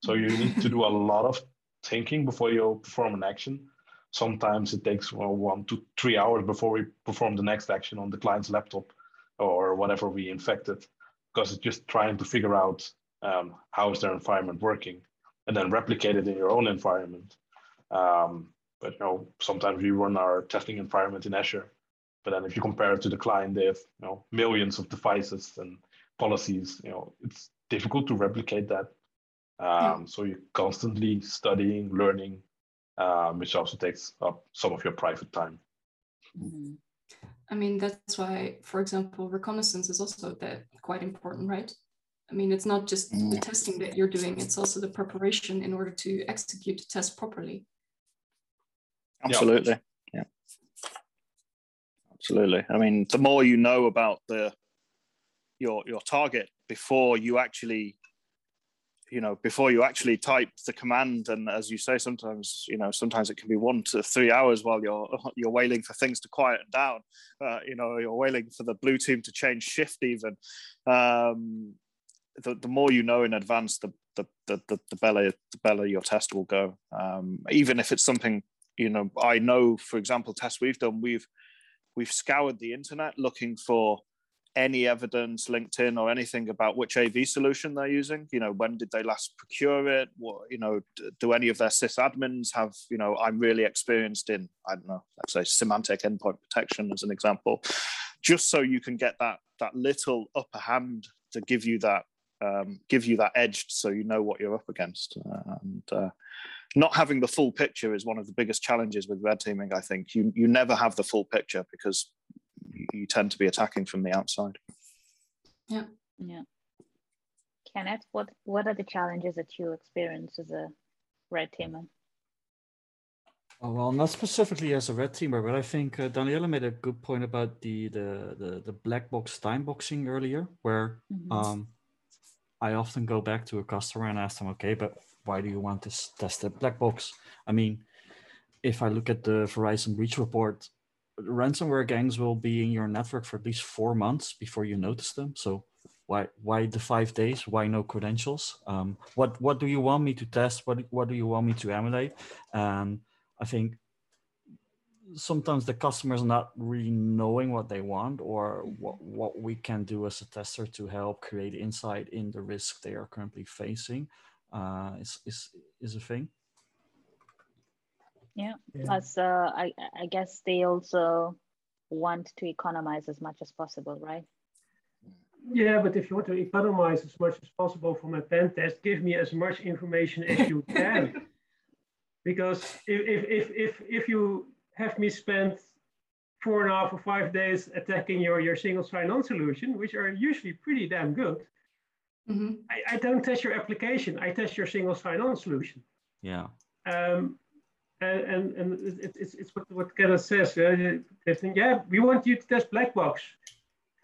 So you need to do a lot of thinking before you perform an action. Sometimes it takes well, one to three hours before we perform the next action on the client's laptop or whatever we infected, because it's just trying to figure out um, how is their environment working and then replicate it in your own environment. Um, but you know, sometimes we run our testing environment in Azure, but then if you compare it to the client, they have you know millions of devices and policies. You know, it's difficult to replicate that. Um, yeah. So you're constantly studying, learning, um, which also takes up some of your private time. Mm-hmm. I mean, that's why, for example, reconnaissance is also that quite important, right? I mean, it's not just the mm. testing that you're doing; it's also the preparation in order to execute the test properly. Absolutely. Yeah. Absolutely. I mean, the more you know about the your your target before you actually you know before you actually type the command and as you say sometimes you know sometimes it can be one to three hours while you're *laughs* you're waiting for things to quieten down uh, you know you're waiting for the blue team to change shift even. Um, the, the more you know in advance the the, the, the, the better the better your test will go. Um, even if it's something you know i know for example tests we've done we've we've scoured the internet looking for any evidence linkedin or anything about which av solution they're using? You know when did they last procure it? What you know do any of their sysadmins have you know i'm really experienced in i don't know let's say Symantec endpoint protection as an example. Just so you can get that that little upper hand to give you that um, give you that edge so you know what you're up against. And uh, not having the full picture is one of the biggest challenges with red teaming. I think. You you never have the full picture because you tend to be attacking from the outside. Yeah, yeah. Kenneth, what what are the challenges that you experience as a red teamer? Oh, well, not specifically as a red teamer, but I think uh, Daniela made a good point about the the the, the black box time boxing earlier, where mm-hmm. um, I often go back to a customer and ask them, okay, but why do you want this tested black box? I mean, if I look at the Verizon breach report, ransomware gangs will be in your network for at least four months before you notice them. So why why the five days? Why no credentials? Um, what what do you want me to test? What what do you want me to emulate? And I think sometimes the customers not really knowing what they want or what, what we can do as a tester to help create insight in the risk they are currently facing uh, is, is, is a thing. Yeah, yeah. plus uh, I, I guess they also want to economize as much as possible, right? Yeah, but if you want to economize as much as possible from a pen test, give me as much information as you *laughs* can. because if, if, if, if you have me spend four and a half or five days attacking your, your single sign-on solution, which are usually pretty damn good, Mm-hmm. I, I, don't test your application. I test your single sign-on solution. Yeah. Um, and and, and it, it's, it's what, what Kenneth says. Uh, they think, yeah, we want you to test black box.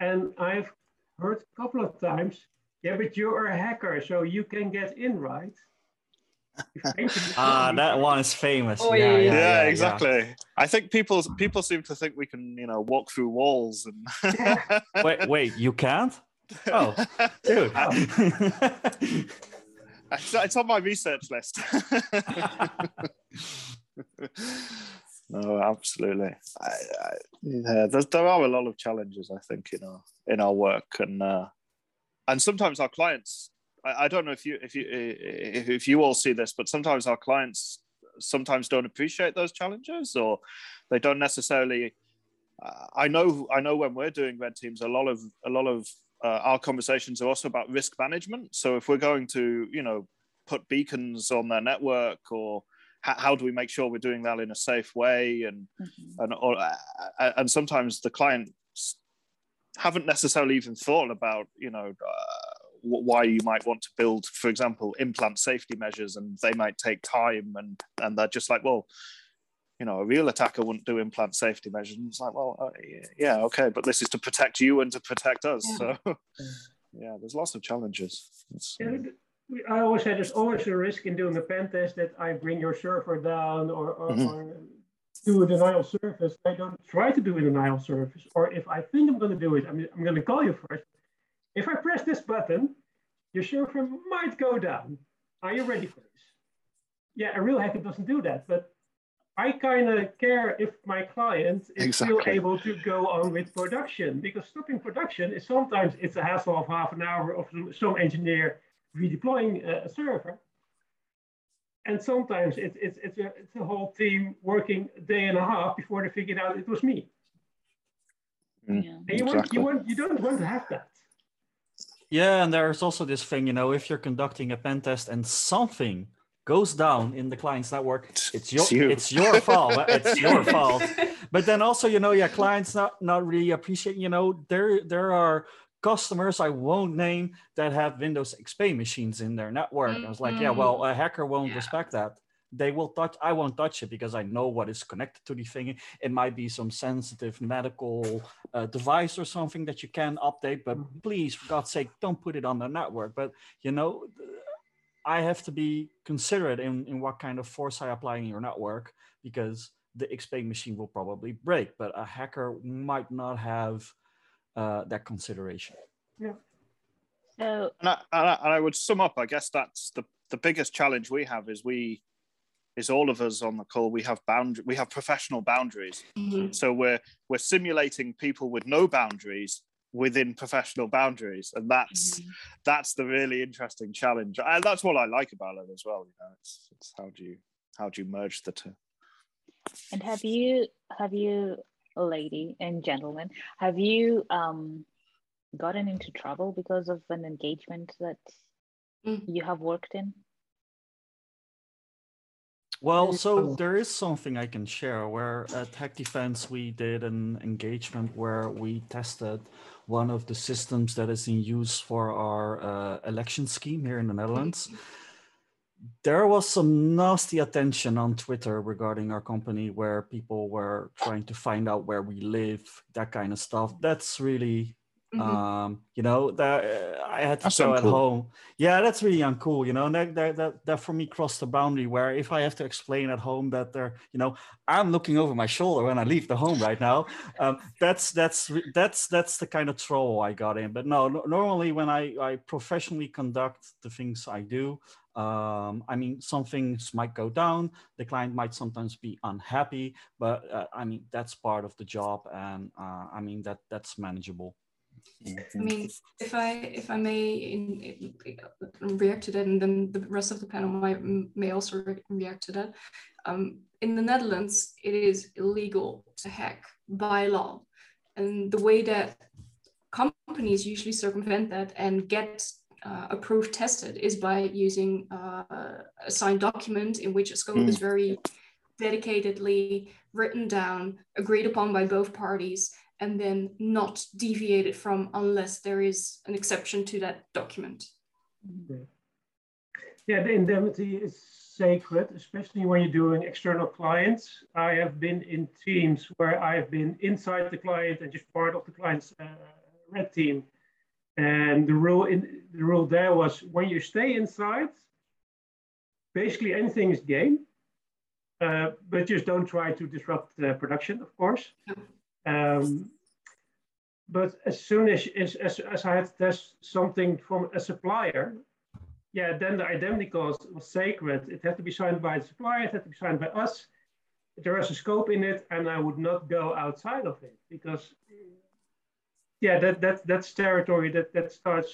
And I've heard a couple of times, yeah, but you're a hacker, so you can get in, right? *laughs* Ah, uh, that one is famous. Oh, yeah, yeah, yeah, yeah, exactly. I think people people seem to think we can, you know, walk through walls and. *laughs* wait, wait, you can't? *laughs* Oh, dude. it's, it's on my research list. *laughs* no, absolutely. I, I, yeah, there are a lot of challenges, I think, in our in our work, and uh, and sometimes our clients. I, I don't know if you if you if you all see this, but sometimes our clients sometimes don't appreciate those challenges or they don't necessarily uh, i know i know when we're doing red teams a lot of a lot of uh, our conversations are also about risk management so if we're going to you know put beacons on their network or how, how do we make sure we're doing that in a safe way and mm-hmm. and or, uh, and sometimes the clients haven't necessarily even thought about you know uh, why you might want to build, for example, implant safety measures, and they might take time, and and they're just like, well, you know, a real attacker wouldn't do implant safety measures. And it's like, well, uh, yeah, okay, but this is to protect you and to protect us. Yeah. So, *laughs* yeah, there's lots of challenges. Yeah, I always say there's always a risk in doing a pen test that I bring your server down or, or, mm-hmm. or do a denial service. I don't try to do a denial service, or if I think I'm going to do it, I'm, I'm going to call you first. If I press this button, your server might go down. Are you ready for this? Yeah, a real hacker doesn't do that, but I kind of care if my client is exactly. still able to go on with production because stopping production is sometimes it's a hassle of half an hour of some engineer redeploying a server. And sometimes it's, it's, it's, a, it's a whole team working a day and a half before they figured out it was me. Mm, yeah. And you, exactly. want, you, want, you don't want to have that. Yeah, and there's also this thing, you know, if you're conducting a pen test and something goes down in the client's network, it's your it's, you. it's your fault. *laughs* it's your fault. But then also, you know, yeah, clients not not really appreciate, you know, there there are customers I won't name that have Windows XP machines in their network. Mm-hmm. I was like, yeah, well, a hacker won't yeah. respect that they will touch i won't touch it because i know what is connected to the thing it might be some sensitive medical uh, device or something that you can update but mm-hmm. please for god's sake don't put it on the network but you know i have to be considerate in, in what kind of force i apply in your network because the xp machine will probably break but a hacker might not have uh, that consideration. Yeah. So and I, and I would sum up i guess that's the the biggest challenge we have is we is all of us on the call we have bound we have professional boundaries. Mm-hmm. so we're we're simulating people with no boundaries within professional boundaries. And that's mm-hmm. that's the really interesting challenge. And that's what i like about it as well you know it's, it's how do you how do you merge the two? And have you have you lady and gentlemen have you um gotten into trouble because of an engagement that mm. you have worked in well, so there is something I can share where at HackDefense we did an engagement where we tested one of the systems that is in use for our uh, election scheme here in the Netherlands. There was some nasty attention on Twitter regarding our company where people were trying to find out where we live, that kind of stuff. That's really Mm-hmm. Um, you know that uh, I had to that's go at home. Yeah, that's really uncool. You know, that, that that that for me crossed the boundary where if I have to explain at home that they're, you know, I'm looking over my shoulder when I leave the home right now. Um, that's that's that's that's the kind of trouble I got in. But no, normally when I I professionally conduct the things I do, um, I mean, some things might go down. The client might sometimes be unhappy, but uh, I mean that's part of the job, and uh, I mean that that's manageable. I mean, if I if I may in, in, react to that, and then the rest of the panel might may also re react to that. Um, in the Netherlands, it is illegal to hack by law, and the way that companies usually circumvent that and get uh, approved tested is by using uh, a signed document in which a scope mm. is very dedicatedly written down, agreed upon by both parties, and then not deviated from unless there is an exception to that document. Yeah, the indemnity is sacred, especially when you're doing external clients. I have been in teams where I've been inside the client and just part of the client's uh, red team. And the rule in the rule there was when you stay inside, basically anything is game, uh, but just don't try to disrupt the production, of course. Um, but as soon as, as, as, as I had to test something from a supplier, yeah, then the indemnity clause was sacred. It had to be signed by the supplier, it had to be signed by us. There was a scope in it, and I would not go outside of it because, yeah, that, that that's territory that, that starts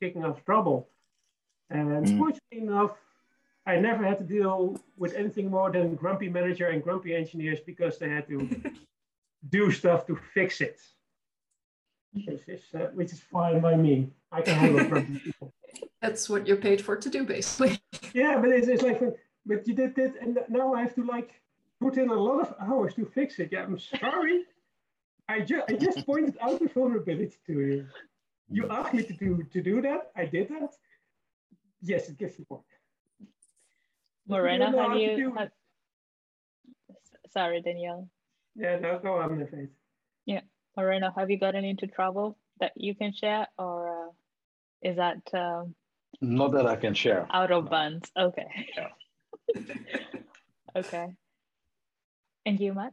kicking off trouble. And mm. fortunately enough, I never had to deal with anything more than grumpy manager and grumpy engineers because they had to *laughs* do stuff to fix it. Which is, uh, which is fine by me. I can handle *laughs* grumpy people. That's what you're paid for to do, basically. *laughs* Yeah, but it's, it's like, but you did it, and now I have to like put in a lot of hours to fix it. Yeah, I'm sorry. I, ju- I just pointed out the vulnerability to you. You asked me to do to do that. I did that. Yes, it gives you point. Moreno, have you? Have... Sorry, Danielle. Yeah, no, go on, Nefate. Yeah, Moreno, have you gotten into trouble that you can share, or uh, is that? Um, Not that I can share. Out of bounds. Okay. Yeah. *laughs* okay. And you, Matt?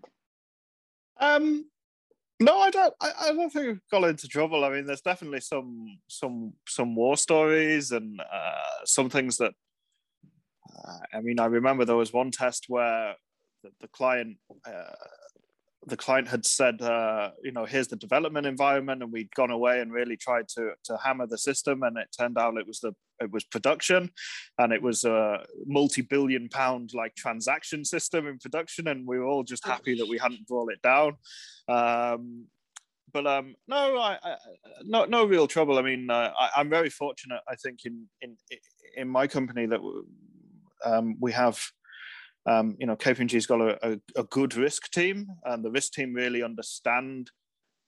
Um, no, I don't. I, I don't think we've got into trouble. I mean, there's definitely some some some war stories and uh, some things that. Uh, I mean, I remember there was one test where the, the client uh, the client had said, uh, you know, here's the development environment, and we'd gone away and really tried to to hammer the system, and it turned out it was the it was production, and it was a multi-billion pound like transaction system in production, and we were all just happy that we hadn't brought it down. Um, but um, no, I, I, no, no real trouble. I mean, uh, I, am very fortunate. I think in in in my company that um, we have um, you know, KPMG's got a, a, a, good risk team, and the risk team really understand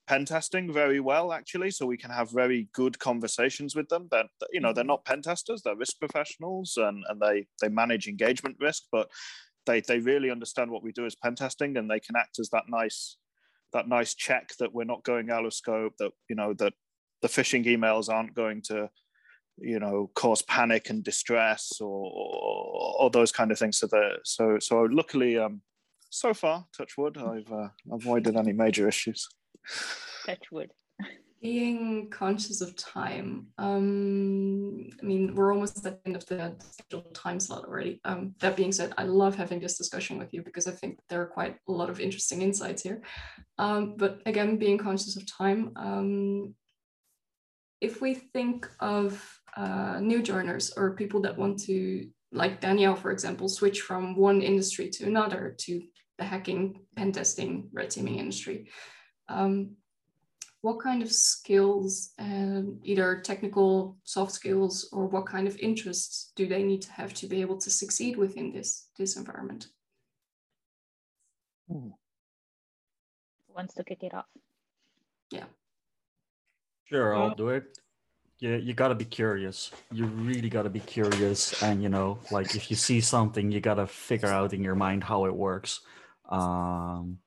pen testing very well, actually. So we can have very good conversations with them. That you know, they're not pen testers; they're risk professionals, and and they they manage engagement risk, but they they really understand what we do as pen testing, and they can act as that nice that nice check that we're not going out of scope. That you know that the phishing emails aren't going to you know cause panic and distress or, or, or those kind of things. So the so so luckily um so far touch wood i've uh, avoided any major issues. Touch wood. Being conscious of time um i mean we're almost at the end of the scheduled time slot already. Um that being said i love having this discussion with you because i think there are quite a lot of interesting insights here. Um but again being conscious of time um if we think of uh, new joiners or people that want to, like Danielle, for example, switch from one industry to another to the hacking, pen testing, red teaming industry. Um, what kind of skills, um, either technical, soft skills, or what kind of interests do they need to have to be able to succeed within this, this environment? Who wants to kick it off? Yeah. Sure, I'll do it you, you got to be curious. You really got to be curious and you know like if you see something you got to figure out in your mind how it works. Um,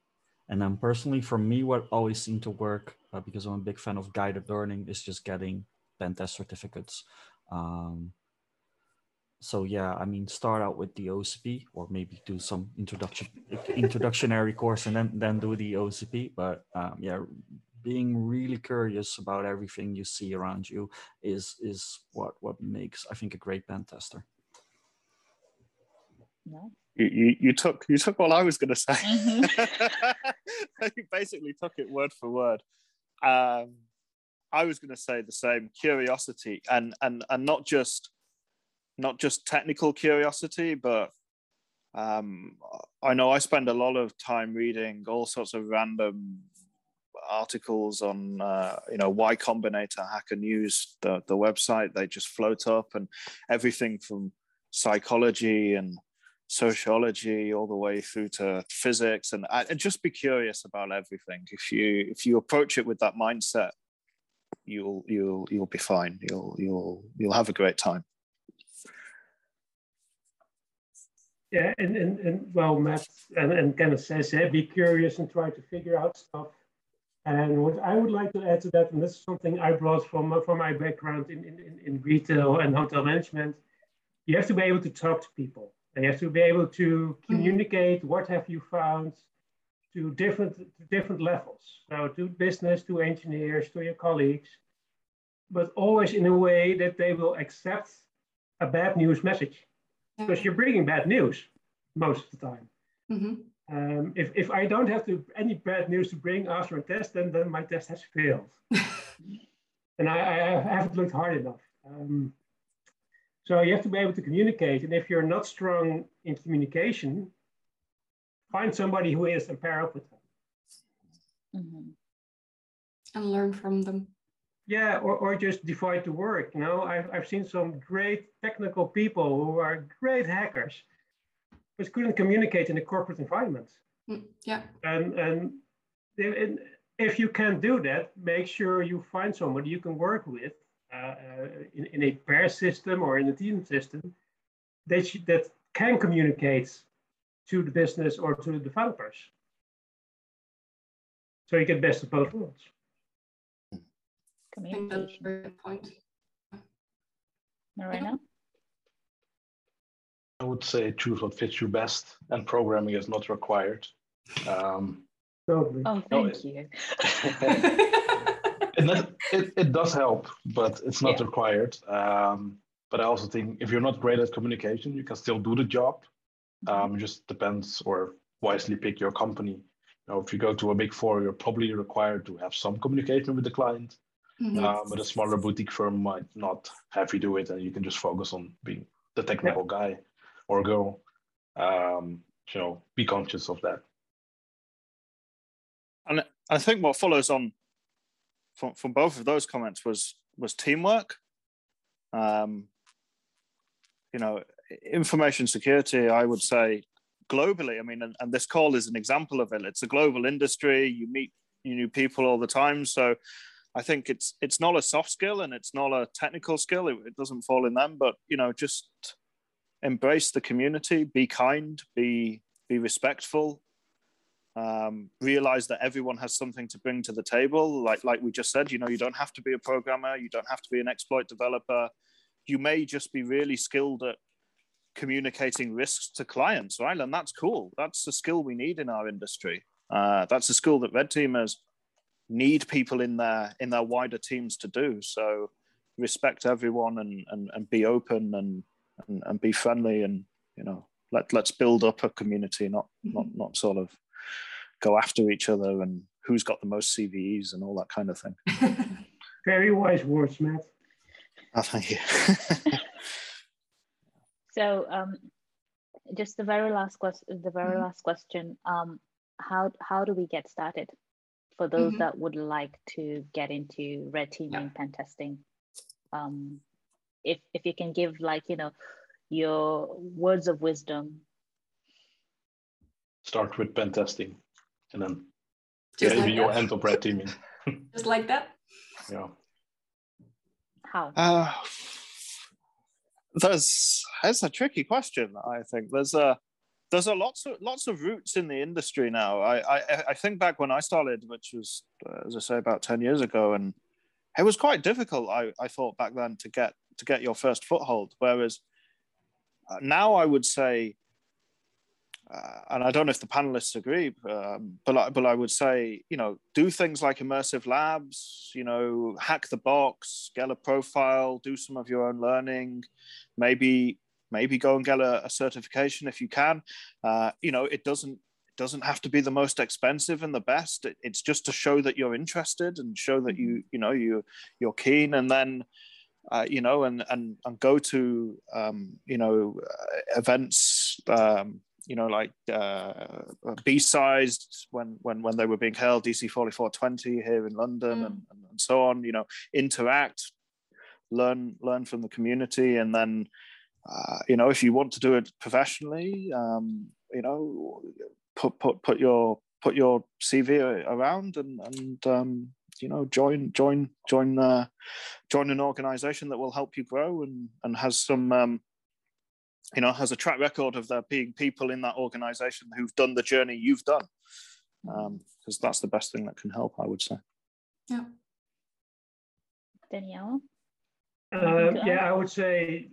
and then personally for me what always seemed to work uh, because i'm a big fan of guided learning is just getting pen test certificates. Um, so yeah i mean start out with the OSCP or maybe do some introduction introductionary course and then then do the OSCP but um, yeah being really curious about everything you see around you is is what what makes I think a great pen tester. No. You, you, you took you took what I was going to say. Mm-hmm. *laughs* you basically took it word for word. Um, I was going to say the same curiosity and and and not just not just technical curiosity, but um, I know I spend a lot of time reading all sorts of random articles on uh, you know Y Combinator, Hacker News, the the website. They just float up, and everything from psychology and sociology all the way through to physics. And, and just be curious about everything. If you if you approach it with that mindset you'll you'll you'll be fine. You'll you'll you'll have a great time. Yeah and and, and well matt and, and kenneth says hey, be curious and try to figure out stuff and what I would like to add to that, and this is something I brought from, from my background in, in, in retail and hotel management, you have to be able to talk to people. And you have to be able to mm-hmm. communicate what have you found to different, to different levels. So to business, to engineers, to your colleagues, but always in a way that they will accept a bad news message. Because you're bringing bad news most of the time. Mm-hmm. Um, if, if I don't have to, any bad news to bring after a test, then, then my test has failed. *laughs* and I, I, haven't looked hard enough. Um, So you have to be able to communicate. And if you're not strong in communication, find somebody who is and pair up with them. Mm-hmm. And learn from them. Yeah, or, or just divide the work. You know, I've, I've seen some great technical people who are great hackers, but couldn't communicate in a corporate environment. Mm, yeah. And, and if you can't do that, make sure you find somebody you can work with uh, uh, in, in a pair system or in a team system that, that can communicate to the business or to the developers. So you get best of both worlds. Communication. point. Moreno? I would say choose what fits you best, and programming is not required. Um, totally. Oh, thank you. *laughs* it, it, it, does help, but it's not yeah. required. Um, but I also think if you're not great at communication, you can still do the job. Mm-hmm. Um, it just depends, or wisely pick your company. You know, if you go to a big four, you're probably required to have some communication with the client. Mm-hmm. Uh, but a smaller boutique firm might not have you do it, and you can just focus on being the technical yeah. guy or go, Um, you know, be conscious of that. And I think what follows on from, from both of those comments was was teamwork. Um, you know, information security, I would say globally. I mean, and, and this call is an example of it. It's a global industry. You meet you new people all the time, so I think it's it's not a soft skill and it's not a technical skill. It, it doesn't fall in them, but you know, just embrace the community, be kind, be be respectful, um, realize that everyone has something to bring to the table. Like like we just said, you know, you don't have to be a programmer, you don't have to be an exploit developer. You may just be really skilled at communicating risks to clients, right? And that's cool. That's the skill we need in our industry. Uh, that's a skill that red teamers need people in their in their wider teams to do. So respect everyone and and, and be open and, and and be friendly and you know let let's build up a community, not not not sort of go after each other and who's got the most CVEs and all that kind of thing. *laughs* Very wise words, Matt. Oh, thank you. *laughs* so, um, just the very last question. The very mm-hmm. last question. Um, how how do we get started? For those mm-hmm. that would like to get into red teaming, yeah. pen testing, um, if if you can give like you know your words of wisdom. Start with pen testing and then just maybe like you end up red teaming. *laughs* just like that. Yeah. How? Uh, there's that's a tricky question. I think there's a there's a lots of lots of routes in the industry now. I I, I think back when I started, which was uh, as I say about ten years ago, and it was quite difficult. I, I thought back then to get to get your first foothold. Whereas uh, now I would say uh, and I don't know if the panelists agree, um, but I, but I would say you know do things like immersive labs, you know hack the box, get a profile, do some of your own learning, maybe maybe go and get a, a certification if you can. Uh, you know it doesn't it doesn't have to be the most expensive and the best. It, it's just to show that you're interested and show that you you know you you're keen, and then. Uh, you know, and and and go to um, you know uh, events, um, you know, like uh, BSides when when when they were being held, DC 4420 here in London, mm. and, and so on. You know, interact, learn learn from the community, and then uh, you know, if you want to do it professionally, um, you know, put put put your put your CV around and and um, you know join join join uh, join an organization that will help you grow and and has some um, you know, has a track record of there being people in that organization who've done the journey you've done. Because um, that's the best thing that can help, I would say. Yeah. Danielle? Uh, yeah, I would say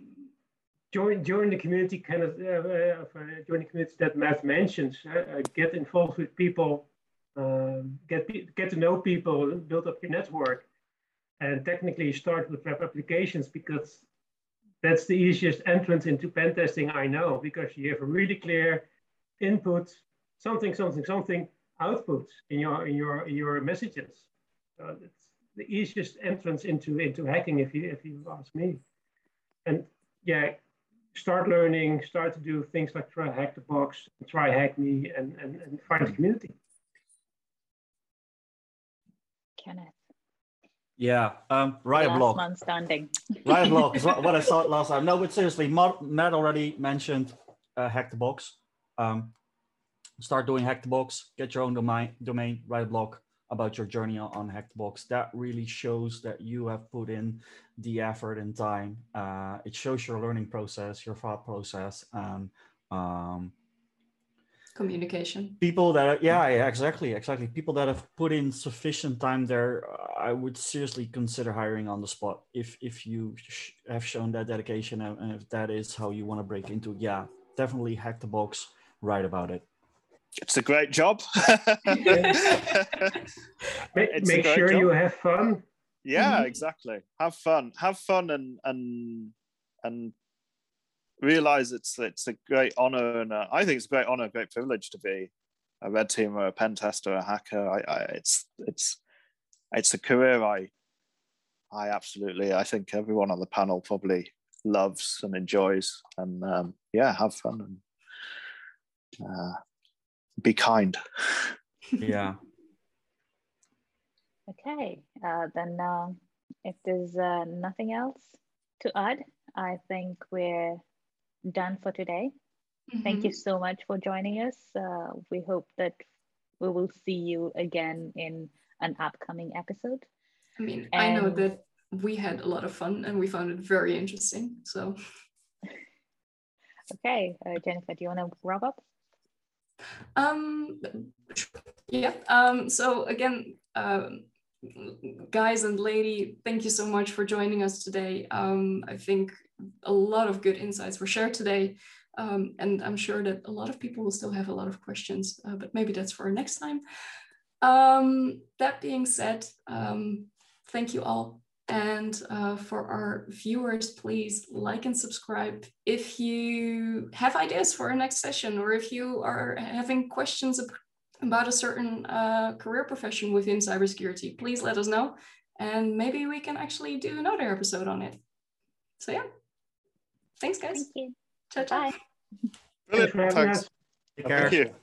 join join the community kind of uh, uh, join the community that Matt mentions. Uh, get involved with people, um, get get to know people, build up your network, and technically start with web applications because that's the easiest entrance into pen testing I know because you have a really clear input, something, something, something output in your in your in your messages. So it's the easiest entrance into into hacking if you if you ask me. And yeah, start learning, start to do things like try hack the box, try hack me, and, and, and find the community. Kenneth. Yeah, um, write a blog. man standing. write a blog is what, what I saw *laughs* last time. No, but seriously, Matt, already mentioned uh, hack the box. Um, start doing hack the box. Get your own domain. Domain. Write a blog about your journey on, on hack the box. That really shows that you have put in the effort and time. Uh, it shows your learning process, your thought process, and um, communication. People that, are, yeah, yeah, exactly, exactly. People that have put in sufficient time there, I would seriously consider hiring on the spot if if you sh- have shown that dedication and if that is how you want to break into. Yeah, definitely hack the box. Write about it. It's a great job. *laughs* make, make sure job. you have fun. Yeah, mm-hmm. exactly. Have fun. Have fun and and and realize it's it's a great honor and a, I think it's a great honor, a great privilege to be a red teamer, a pen tester, a hacker. I, I, it's it's it's a career I I absolutely I think everyone on the panel probably loves and enjoys and um, yeah, have fun and uh, be kind. *laughs* Yeah. okay, uh, then uh, if there's uh, nothing else to add, I think we're done for today. Mm-hmm. Thank you so much for joining us. Uh, we hope that we will see you again in an upcoming episode. I mean, and... I know that we had a lot of fun and we found it very interesting. So, *laughs* okay, uh, Jennifer, do you want to wrap up? Um, yeah. Um, so again, um, guys and lady, thank you so much for joining us today. Um, I think a lot of good insights were shared today. Um, and I'm sure that a lot of people will still have a lot of questions, uh, but maybe that's for next time. Um, that being said, um, thank you all. And uh, for our viewers, please like and subscribe. If you have ideas for our next session, or if you are having questions about a certain uh, career profession within cybersecurity, please let us know. And maybe we can actually do another episode on it. So, yeah. Thanks, guys. Thank you. Ciao, ciao. Bye. Thanks. Take care. Thank you.